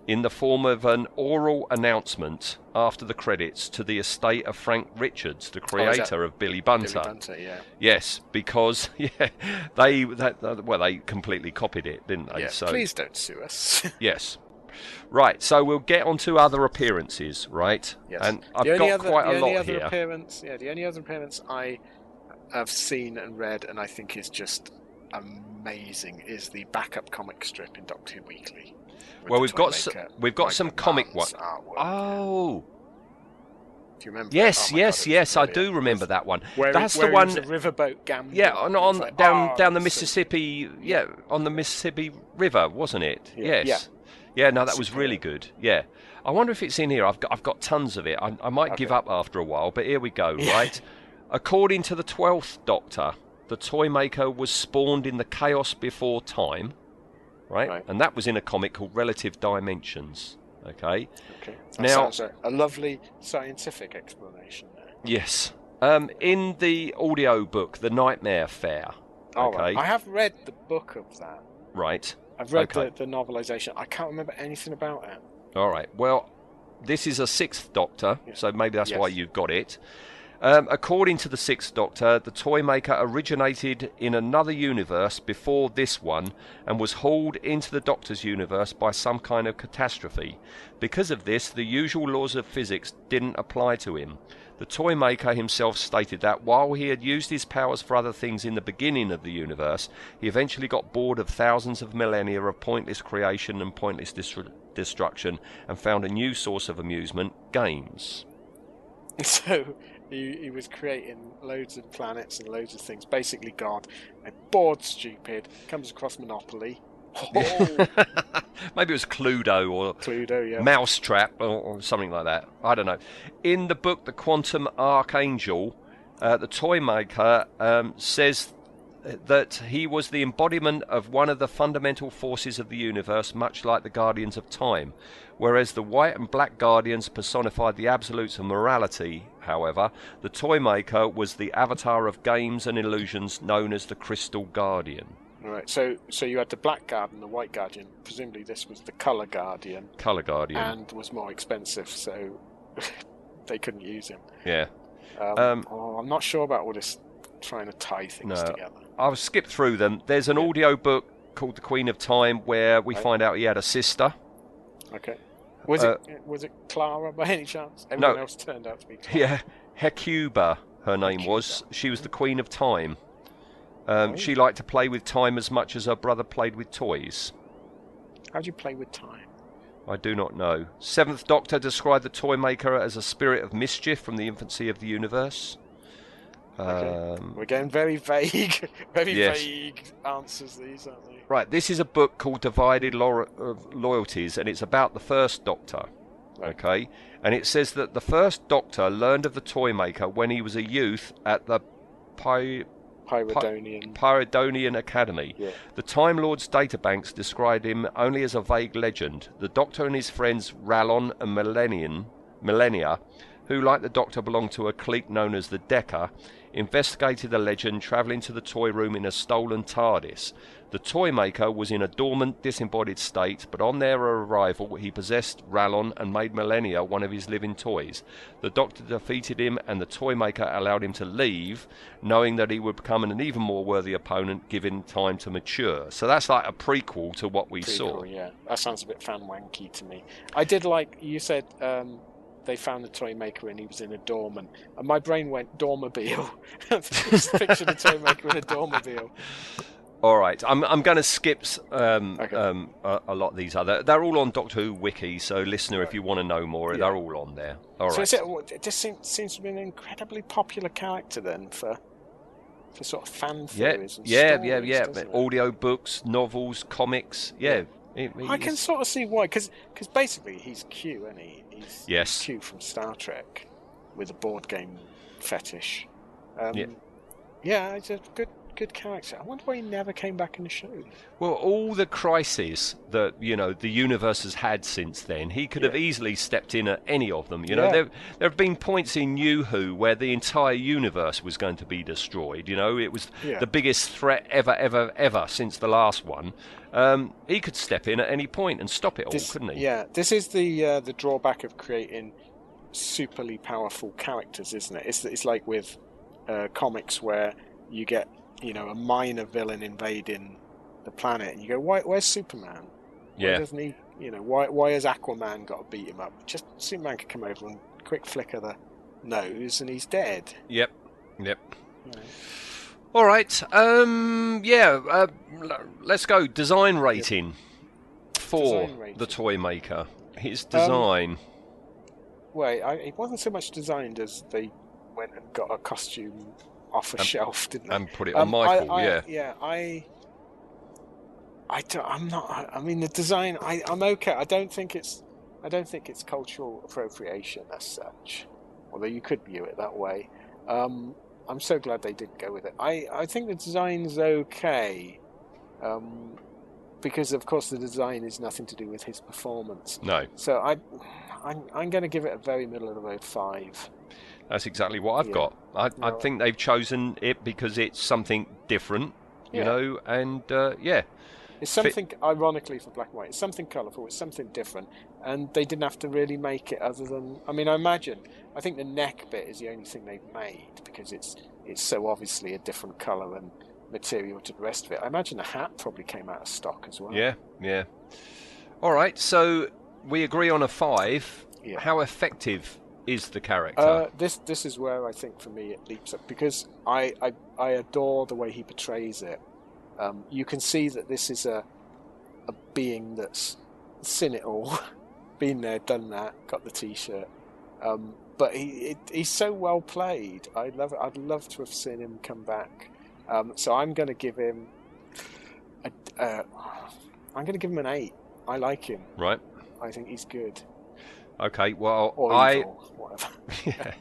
in the form of an oral announcement after the credits to the estate of Frank Richards, the Oh, creator of Billy Bunter. Billy Bunter. Yeah. Yes, because *laughs* yeah, they that, well they completely copied it, didn't they? yeah. So Please don't sue us. *laughs* yes, right. So we'll get on to other appearances, right? yes. And I've got other, quite the a only lot other here. appearance, yeah, the only other appearance I have seen and read, and I think is just amazing, is the backup comic strip in Doctor Who Weekly. Well, we've got we've got some comic one- artwork. Oh, Do you remember? yes, Oh yes, God, yes. I do remember that one. Where That's he, the one. He was a riverboat gambler. Yeah, on, on like, down oh, down the so- Mississippi. Yeah, on the Mississippi River, wasn't it? Yeah. Yes. Yeah. No, that was really good. Yeah. I wonder if it's in here. I've got I've got tons of it. I, I might give up after a while, but here we go. Yeah. Right. According to the twelfth Doctor, the toy maker was spawned in the chaos before time. Right? Right. And that was in a comic called Relative Dimensions. Okay. Okay. That Now- sounds a, a lovely scientific explanation there. Yes. Um, in the audio book, The Nightmare Fair. Oh, okay. right. I have read the book of that. Right. I've read Okay. the, the novelization. I can't remember anything about it. All right. Well, this is a sixth Doctor, Yeah. so maybe that's why you've got it. Um, according to the sixth Doctor, the toy maker originated in another universe before this one and was hauled into the Doctor's universe by some kind of catastrophe. Because of this, the usual laws of physics didn't apply to him. The toy maker himself stated that while he had used his powers for other things in the beginning of the universe, he eventually got bored of thousands of millennia of pointless creation and pointless destru- destruction and found a new source of amusement games. *laughs* So he, he was creating loads of planets and loads of things. Basically, God, and bored, stupid, comes across Monopoly. Oh, *laughs* Maybe it was Cluedo or Cluedo, yeah. Mousetrap or, or something like that. I don't know. In the book, The Quantum Archangel, uh, the toy maker um, says that he was the embodiment of one of the fundamental forces of the universe, much like the Guardians of Time. Whereas the white and black Guardians personified the absolutes of morality, however, the toy maker was the avatar of games and illusions known as the Crystal Guardian. Right. So, so you had the Black Guardian, the White Guardian. Presumably, this was the Color Guardian, Colour Guardian. and was more expensive, so *laughs* they couldn't use him. yeah. Um, Um, oh, I'm not sure about all this trying to tie things No. together. I've skip through them. There's an audio book called The Queen of Time where we Right. find out he had a sister. Okay. Was Uh, it was it Clara by any chance? Everyone else turned out to be Clara. Yeah, Hecuba, her name was. She was the Queen of Time. Um, Oh. She liked to play with time as much as her brother played with toys. How do you play with time? I do not know. Seventh Doctor described the toy maker as a spirit of mischief from the infancy of the universe. Okay. Um, We're getting very vague, *laughs* very Yes. vague answers. These aren't they? right, this is a book called Divided Lo- uh, Loyalties, and it's about the first Doctor. Right. Okay, and it says that the first Doctor learned of the toy maker when he was a youth at the Pi- Pyridonian. Pyridonian Academy. Yeah. The Time Lord's databanks describe him only as a vague legend. The Doctor and his friends Rallon and Millennium, Millennia, who, like the Doctor, belonged to a clique known as the Deca, investigated the legend, travelling to the toy room in a stolen TARDIS. The toy maker was in a dormant, disembodied state, but on their arrival, he possessed Rallon and made Millennia one of his living toys. The Doctor defeated him, and the toy maker allowed him to leave, knowing that he would become an even more worthy opponent given time to mature. So that's like a prequel to what we Pretty saw. yeah, that sounds a bit fan wanky to me. I did like you said. Um, they found the toy maker and he was in a dormant, and my brain went dormobile. *laughs* Just pictured a toy maker in a dormobile. All right, I'm I'm going to skip um, Okay. um, a, a lot of these other. They're all on Doctor Who wiki, so listener, if you want to know more, Yeah. they're all on there. All so right. it, it just seems, seems to be an incredibly popular character then for for sort of fan yeah, theories. and yeah, stories, yeah, yeah. doesn't? Audio books, novels, comics. Yeah. It- I can sort of see why, because basically he's Q, and he? He's Yes. Q from Star Trek with a board game fetish. Um, Yeah. yeah, it's a good good character. I wonder why he never came back in the show. Well, all the crises that you know the universe has had since then, he could have easily stepped in at any of them. You know, Yeah. there there have been points in New Who where the entire universe was going to be destroyed. You know, it was Yeah. the biggest threat ever, ever, ever since the last one. Um, he could step in at any point and stop it all, This, couldn't he? Yeah, this is the uh, the drawback of creating superly powerful characters, isn't it? It's it's like with uh, comics where you get you know a minor villain invading the planet, and you go, why? Where's Superman? Why Yeah. doesn't he? You know, why why has Aquaman got to beat him up? Just Superman could come over and quick flick of the nose, and he's dead. Yep. Yep. Know. All right. Um, yeah. Uh, let's go. Design rating for Design rating. the toy maker. His Um, design. Wait, I, it wasn't so much designed as they went and got a costume off a Um, shelf, didn't they? and put it on Um, Michael. I, I, yeah. yeah. I, I don't, I'm not. I- I mean, the design. I, I'm okay. I don't think it's. I don't think it's cultural appropriation as such, although you could view it that way. Um, I'm so glad they didn't go with it. I, I think the design's okay, um, because of course the design is nothing to do with his performance. No, So I, I'm, I'm going to give it a very middle of the road five. That's exactly what I've Yeah. got. I, I think they've chosen it because it's something different, you Yeah. know, and uh, yeah, It's Fit- something, ironically, for black and white. It's something colourful. It's something different, and they didn't have to really make it other than. I mean, I imagine. I think the neck bit is the only thing they've made because it's it's so obviously a different colour and material to the rest of it. I imagine the hat probably came out of stock as well. yeah, yeah. All right, so we agree on a five. Yeah. How effective is the character? Uh, this this is where I think for me it leaps up because I I, I adore the way he portrays it. Um, you can see that this is a a being that's seen it all, *laughs* been there, done that, got the T-shirt. Um, but he it, he's so well played. I love. I'd love to have seen him come back. Um, so I'm going to give him a, uh, I'm going to give him an eight. I like him. right. I think he's good. Okay. Well, Or I evil, whatever.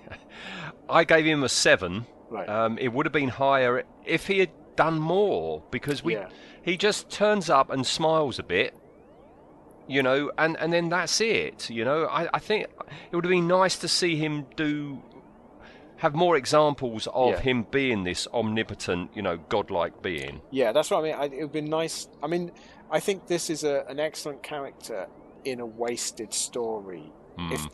*laughs* I gave him a seven. Right. Um, it would have been higher if he had done more because we Yeah. he just turns up and smiles a bit, you know, and, and then that's it. You know, I, I think it would have been nice to see him do have more examples of Yeah. him being this omnipotent, you know, godlike being. Yeah, that's what I mean. I, it would be nice. I mean, I think this is a, an excellent character in a wasted story. Hmm. If,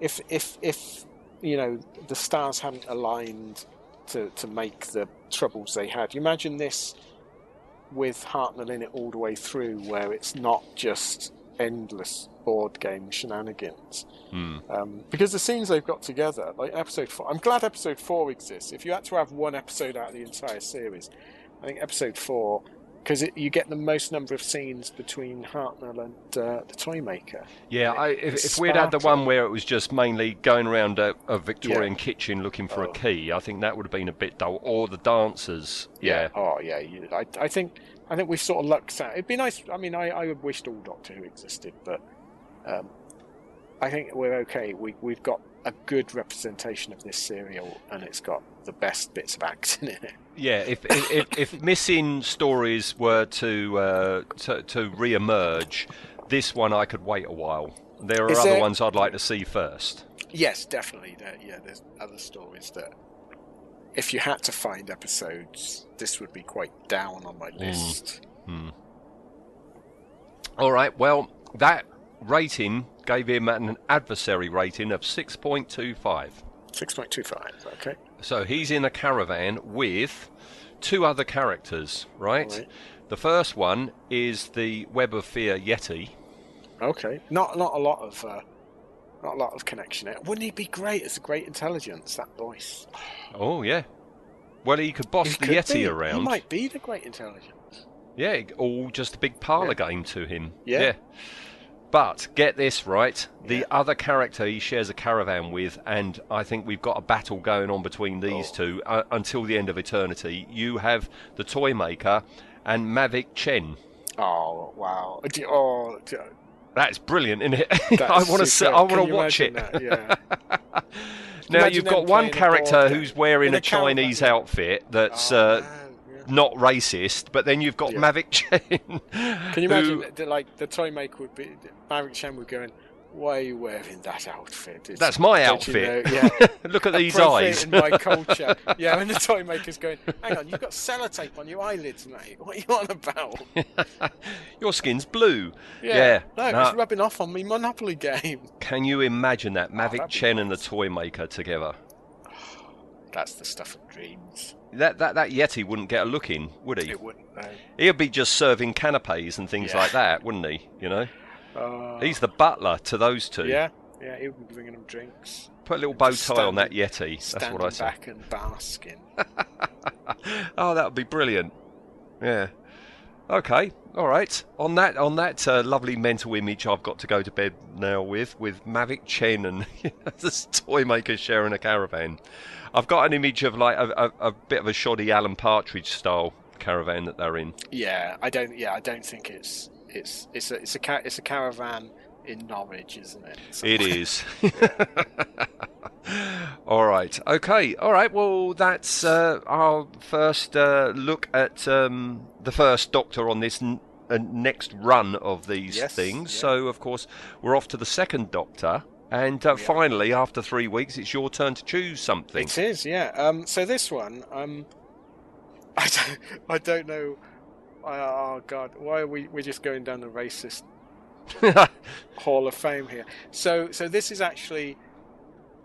if, if, if you know the stars hadn't aligned to to make the troubles they had, you imagine this with Hartnell in it all the way through, where it's not just endless board game shenanigans. Hmm. Um, because the scenes they've got together, like episode four, I'm glad episode four exists. If you had to have one episode out of the entire series, I think episode four, because you get the most number of scenes between Hartnell and uh, the Toymaker. Yeah, I, if, if we'd had the one where it was just mainly going around a, a Victorian Yeah. kitchen looking for Oh. a key, I think that would have been a bit dull. Or the dancers. Yeah. Oh yeah. You, I, I think I think we've sort of lucked out. It'd be nice. I mean, I, I wished all Doctor Who existed, but um, I think we're okay. We we've got a good representation of this serial, and it's got the best bits of acting in it. Yeah, if if, if, if missing stories were to uh, to, to re-emerge, this one I could wait a while. There are Is other there- ones I'd like to see first. Yes, definitely. There, yeah, there's other stories that, if you had to find episodes, this would be quite down on my list. All right, well, that rating gave him an adversary rating of 6.25. Six point two five. Okay. So he's in a caravan with two other characters, right? Right. The first one is the Web of Fear Yeti. Okay. Not not a lot of uh, not a lot of connection there. Wouldn't he be great as a great intelligence? That voice. Oh, yeah. Well, he could boss He the could Yeti be. around. He might be the great intelligence. Yeah, all just a big parlour game to him. Yeah. But get this right, the Yeah. other character he shares a caravan with, and I think we've got a battle going on between these Oh. two uh, until the end of eternity. You have the toy maker and Mavic Chen. Oh wow. You- Oh. That's brilliant, isn't it? *laughs* I want to. I want to watch it. that? *laughs* Yeah. now you've got one character who's wearing a a. Chinese outfit that's Oh, uh. Not racist, but then you've got Yeah. Mavic *laughs* Chen. Can you who- imagine like the toy maker would be Mavic Chen would be going, "Why are you wearing that outfit? It's- That's my don't you outfit. know- *laughs* yeah, Look at these eyes. in my culture. yeah, and the toy maker's going, "Hang on, you've got sellotape on your eyelids, mate. What are you on about?" *laughs* Your skin's blue. Yeah. no, no. it's rubbing off on me Monopoly game. Can you imagine that oh, Mavic that'd be Chen and the toy maker together? *sighs* That's the stuff of dreams. That, that that Yeti wouldn't get a look in, would he? It wouldn't. No. He'd be just serving canapes and things Yeah. like that, wouldn't he? You know, Uh, he's the butler to those two. yeah, yeah. He would be bringing them drinks, Put a little bow tie on that Yeti. That's what I say. back and basking. *laughs* oh, that would be brilliant. Yeah. Okay. All right. On that on that uh, lovely mental image, I've got to go to bed now with with Mavic Chen and *laughs* this toy maker sharing a caravan. I've got an image of like a, a, a bit of a shoddy Alan Partridge style caravan that they're in. Yeah, I don't. Yeah, I don't think it's it's it's a it's a ca- it's a caravan in Norwich, isn't it? It is. *laughs* all right. Okay. All right. Well, that's uh, our first uh, look at um, the first Doctor on this n- uh, next run of these Yes, things. yeah. So, of course, we're off to the second Doctor. And uh, finally, after three weeks, it's your turn to choose something. It is, yeah. Um, so this one, um, *laughs* I don't, I don't know. Oh God, why are we? We're just going down the racist *laughs* Hall of Fame here. So, so this is actually.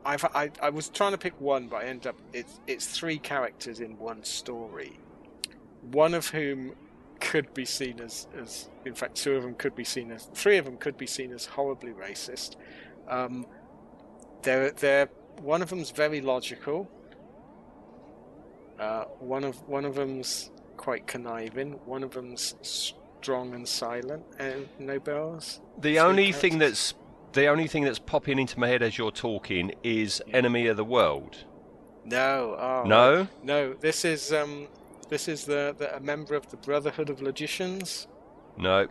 I've, I, I was trying to pick one, but I ended up it's it's three characters in one story. One of whom could be seen as, as in fact, two of them could be seen as three of them could be seen as horribly racist. Um, they're they're one of them's very logical. Uh, one of one of them's quite conniving. One of them's strong and silent, and no bells. the only thing that's the only thing that's popping into my head as you're talking is Enemy of the World. No, oh, No? no. This is um, this is the, the a member of the Brotherhood of Logicians. No.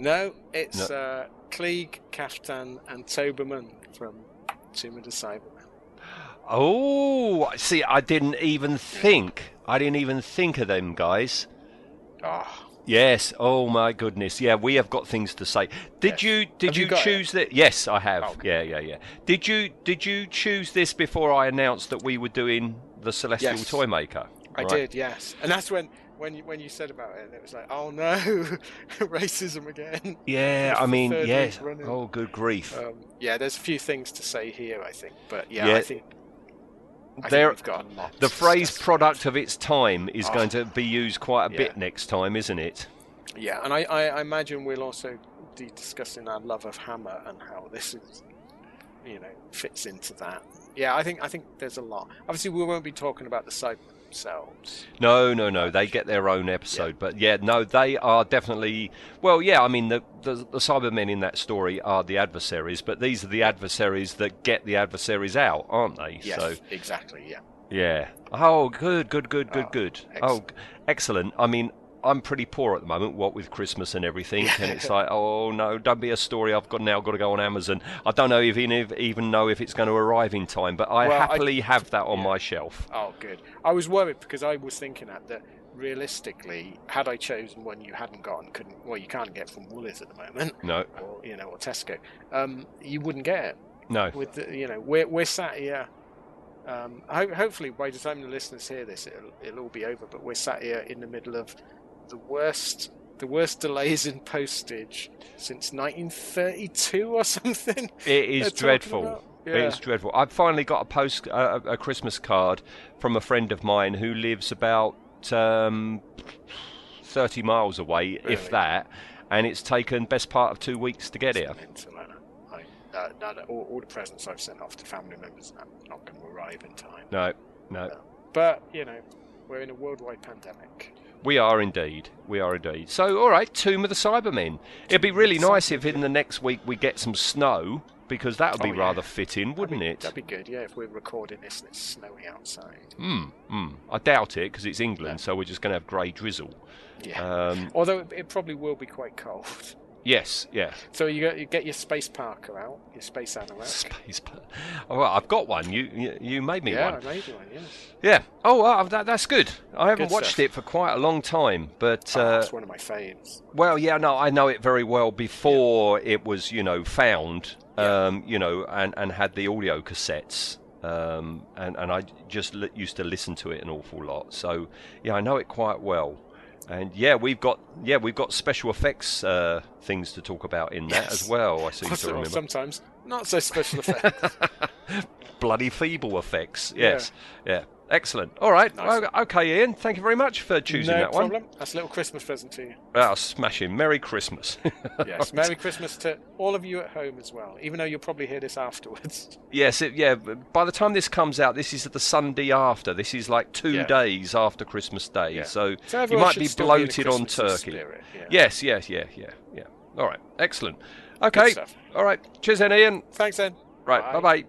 No, it's uh, Klieg, Kaftan, and Toberman from Tomb of the Cybermen. Oh, see, I didn't even think. I didn't even think of them guys. Oh, Yes. Oh my goodness. Yeah, we have got things to say. Did Yes. you did you, you choose that? Yes, I have. Oh, okay. Yeah, yeah, yeah. Did you did you choose this before I announced that we were doing the Celestial Yes. Toy Maker? I Right. did, yes. And that's when when you, when you said about it, and it was like, oh no, *laughs* racism again. Yeah, I mean, yes. Oh, good grief. Um, yeah, there's a few things to say here, I think, but yeah, Yeah. I think I think there, we've got a lot. the phrase. "product of its time" is Oh. going to be used quite a Yeah. bit next time, isn't it? Yeah, and I, I, I imagine we'll also be discussing our love of Hammer and how this is, you know, fits into that. Yeah, I think I think there's a lot. Obviously, we won't be talking about the side themselves. No, no, no. They get their own episode, but yeah, no, they are definitely. Well, yeah. I mean, the, the the Cybermen in that story are the adversaries, but these are the adversaries that get the adversaries out, aren't they? Yes, So exactly. Yeah. yeah. Oh, good, good, good, good, Oh, good. Oh, excellent. I mean. I'm pretty poor at the moment, what with Christmas and everything, and it's like, *laughs* oh no, don't be a story. I've got now got to go on Amazon. I don't know even if, even know if it's going to arrive in time, but I Well, I- happily have that on yeah. my shelf. Oh, good. I was worried because I was thinking that that realistically, had I chosen one you hadn't gotten, couldn't well, you can't get from Woolies at the moment, No, or you know, or Tesco, um, you wouldn't get it. no. with the, you know we're we're sat here. Um, ho- hopefully, by the time the listeners hear this, it'll, it'll all be over. But we're sat here in the middle of the worst the worst delays in postage since 1932 or *laughs* something. It is dreadful. about. It Yeah. is dreadful. I've finally got a post, uh, a Christmas card from a friend of mine who lives about um, thirty miles away, Really? if that, and it's taken best part of two weeks to get here. Uh, no, no, all, all the presents I've sent off to family members are not going to arrive in time. No, no, But you know, we're in a worldwide pandemic. We are indeed. We are indeed. So, all right, Tomb of the Cybermen. It'd be really nice if in the next week we get some snow, because that would be Oh, yeah. rather fitting, wouldn't That'd be- it? That'd be good, yeah. If we're recording this and it's snowy outside. Hmm. Hmm. I doubt it because it's England, so we're just going to have grey drizzle. Yeah. Um, Although it probably will be quite cold. *laughs* Yes, yeah. So you get, you get your space parker out, your space anorak. Space. per- Oh, well, I've got one. You you, you made me Yeah, one. I made you one. Yeah, Yeah. Oh, well, that, that's good. I haven't Good watched stuff. it for quite a long time, but oh, uh, it's one of my faves. well, yeah, no, I know it very well before it was, you know, found, um, you know, and, and had the audio cassettes, um, and and I just used to listen to it an awful lot. So yeah, I know it quite well. And yeah, we've got yeah we've got special effects uh, things to talk about in that Yes. as well. I seem to remember sometimes not so special effects. *laughs* bloody feeble effects. Yes, yeah, excellent. All right, Nice. Okay, Ian. Thank you very much for choosing no that one. No problem. That's a little Christmas present to you. Ah, smashing. Merry Christmas. *laughs* Yes, Merry Christmas to all of you at home as well. Even though you'll probably hear this afterwards. *laughs* Yes, it, yeah. By the time this comes out, this is the Sunday after. This is like two Yeah. days after Christmas Day, Yeah. so, So you might be still be bloated on turkey. spirit, yeah. Yes, yes, yeah, yeah, yeah. All right, excellent. Okay, all right. Cheers, then, Ian. Thanks, then. Right, bye bye.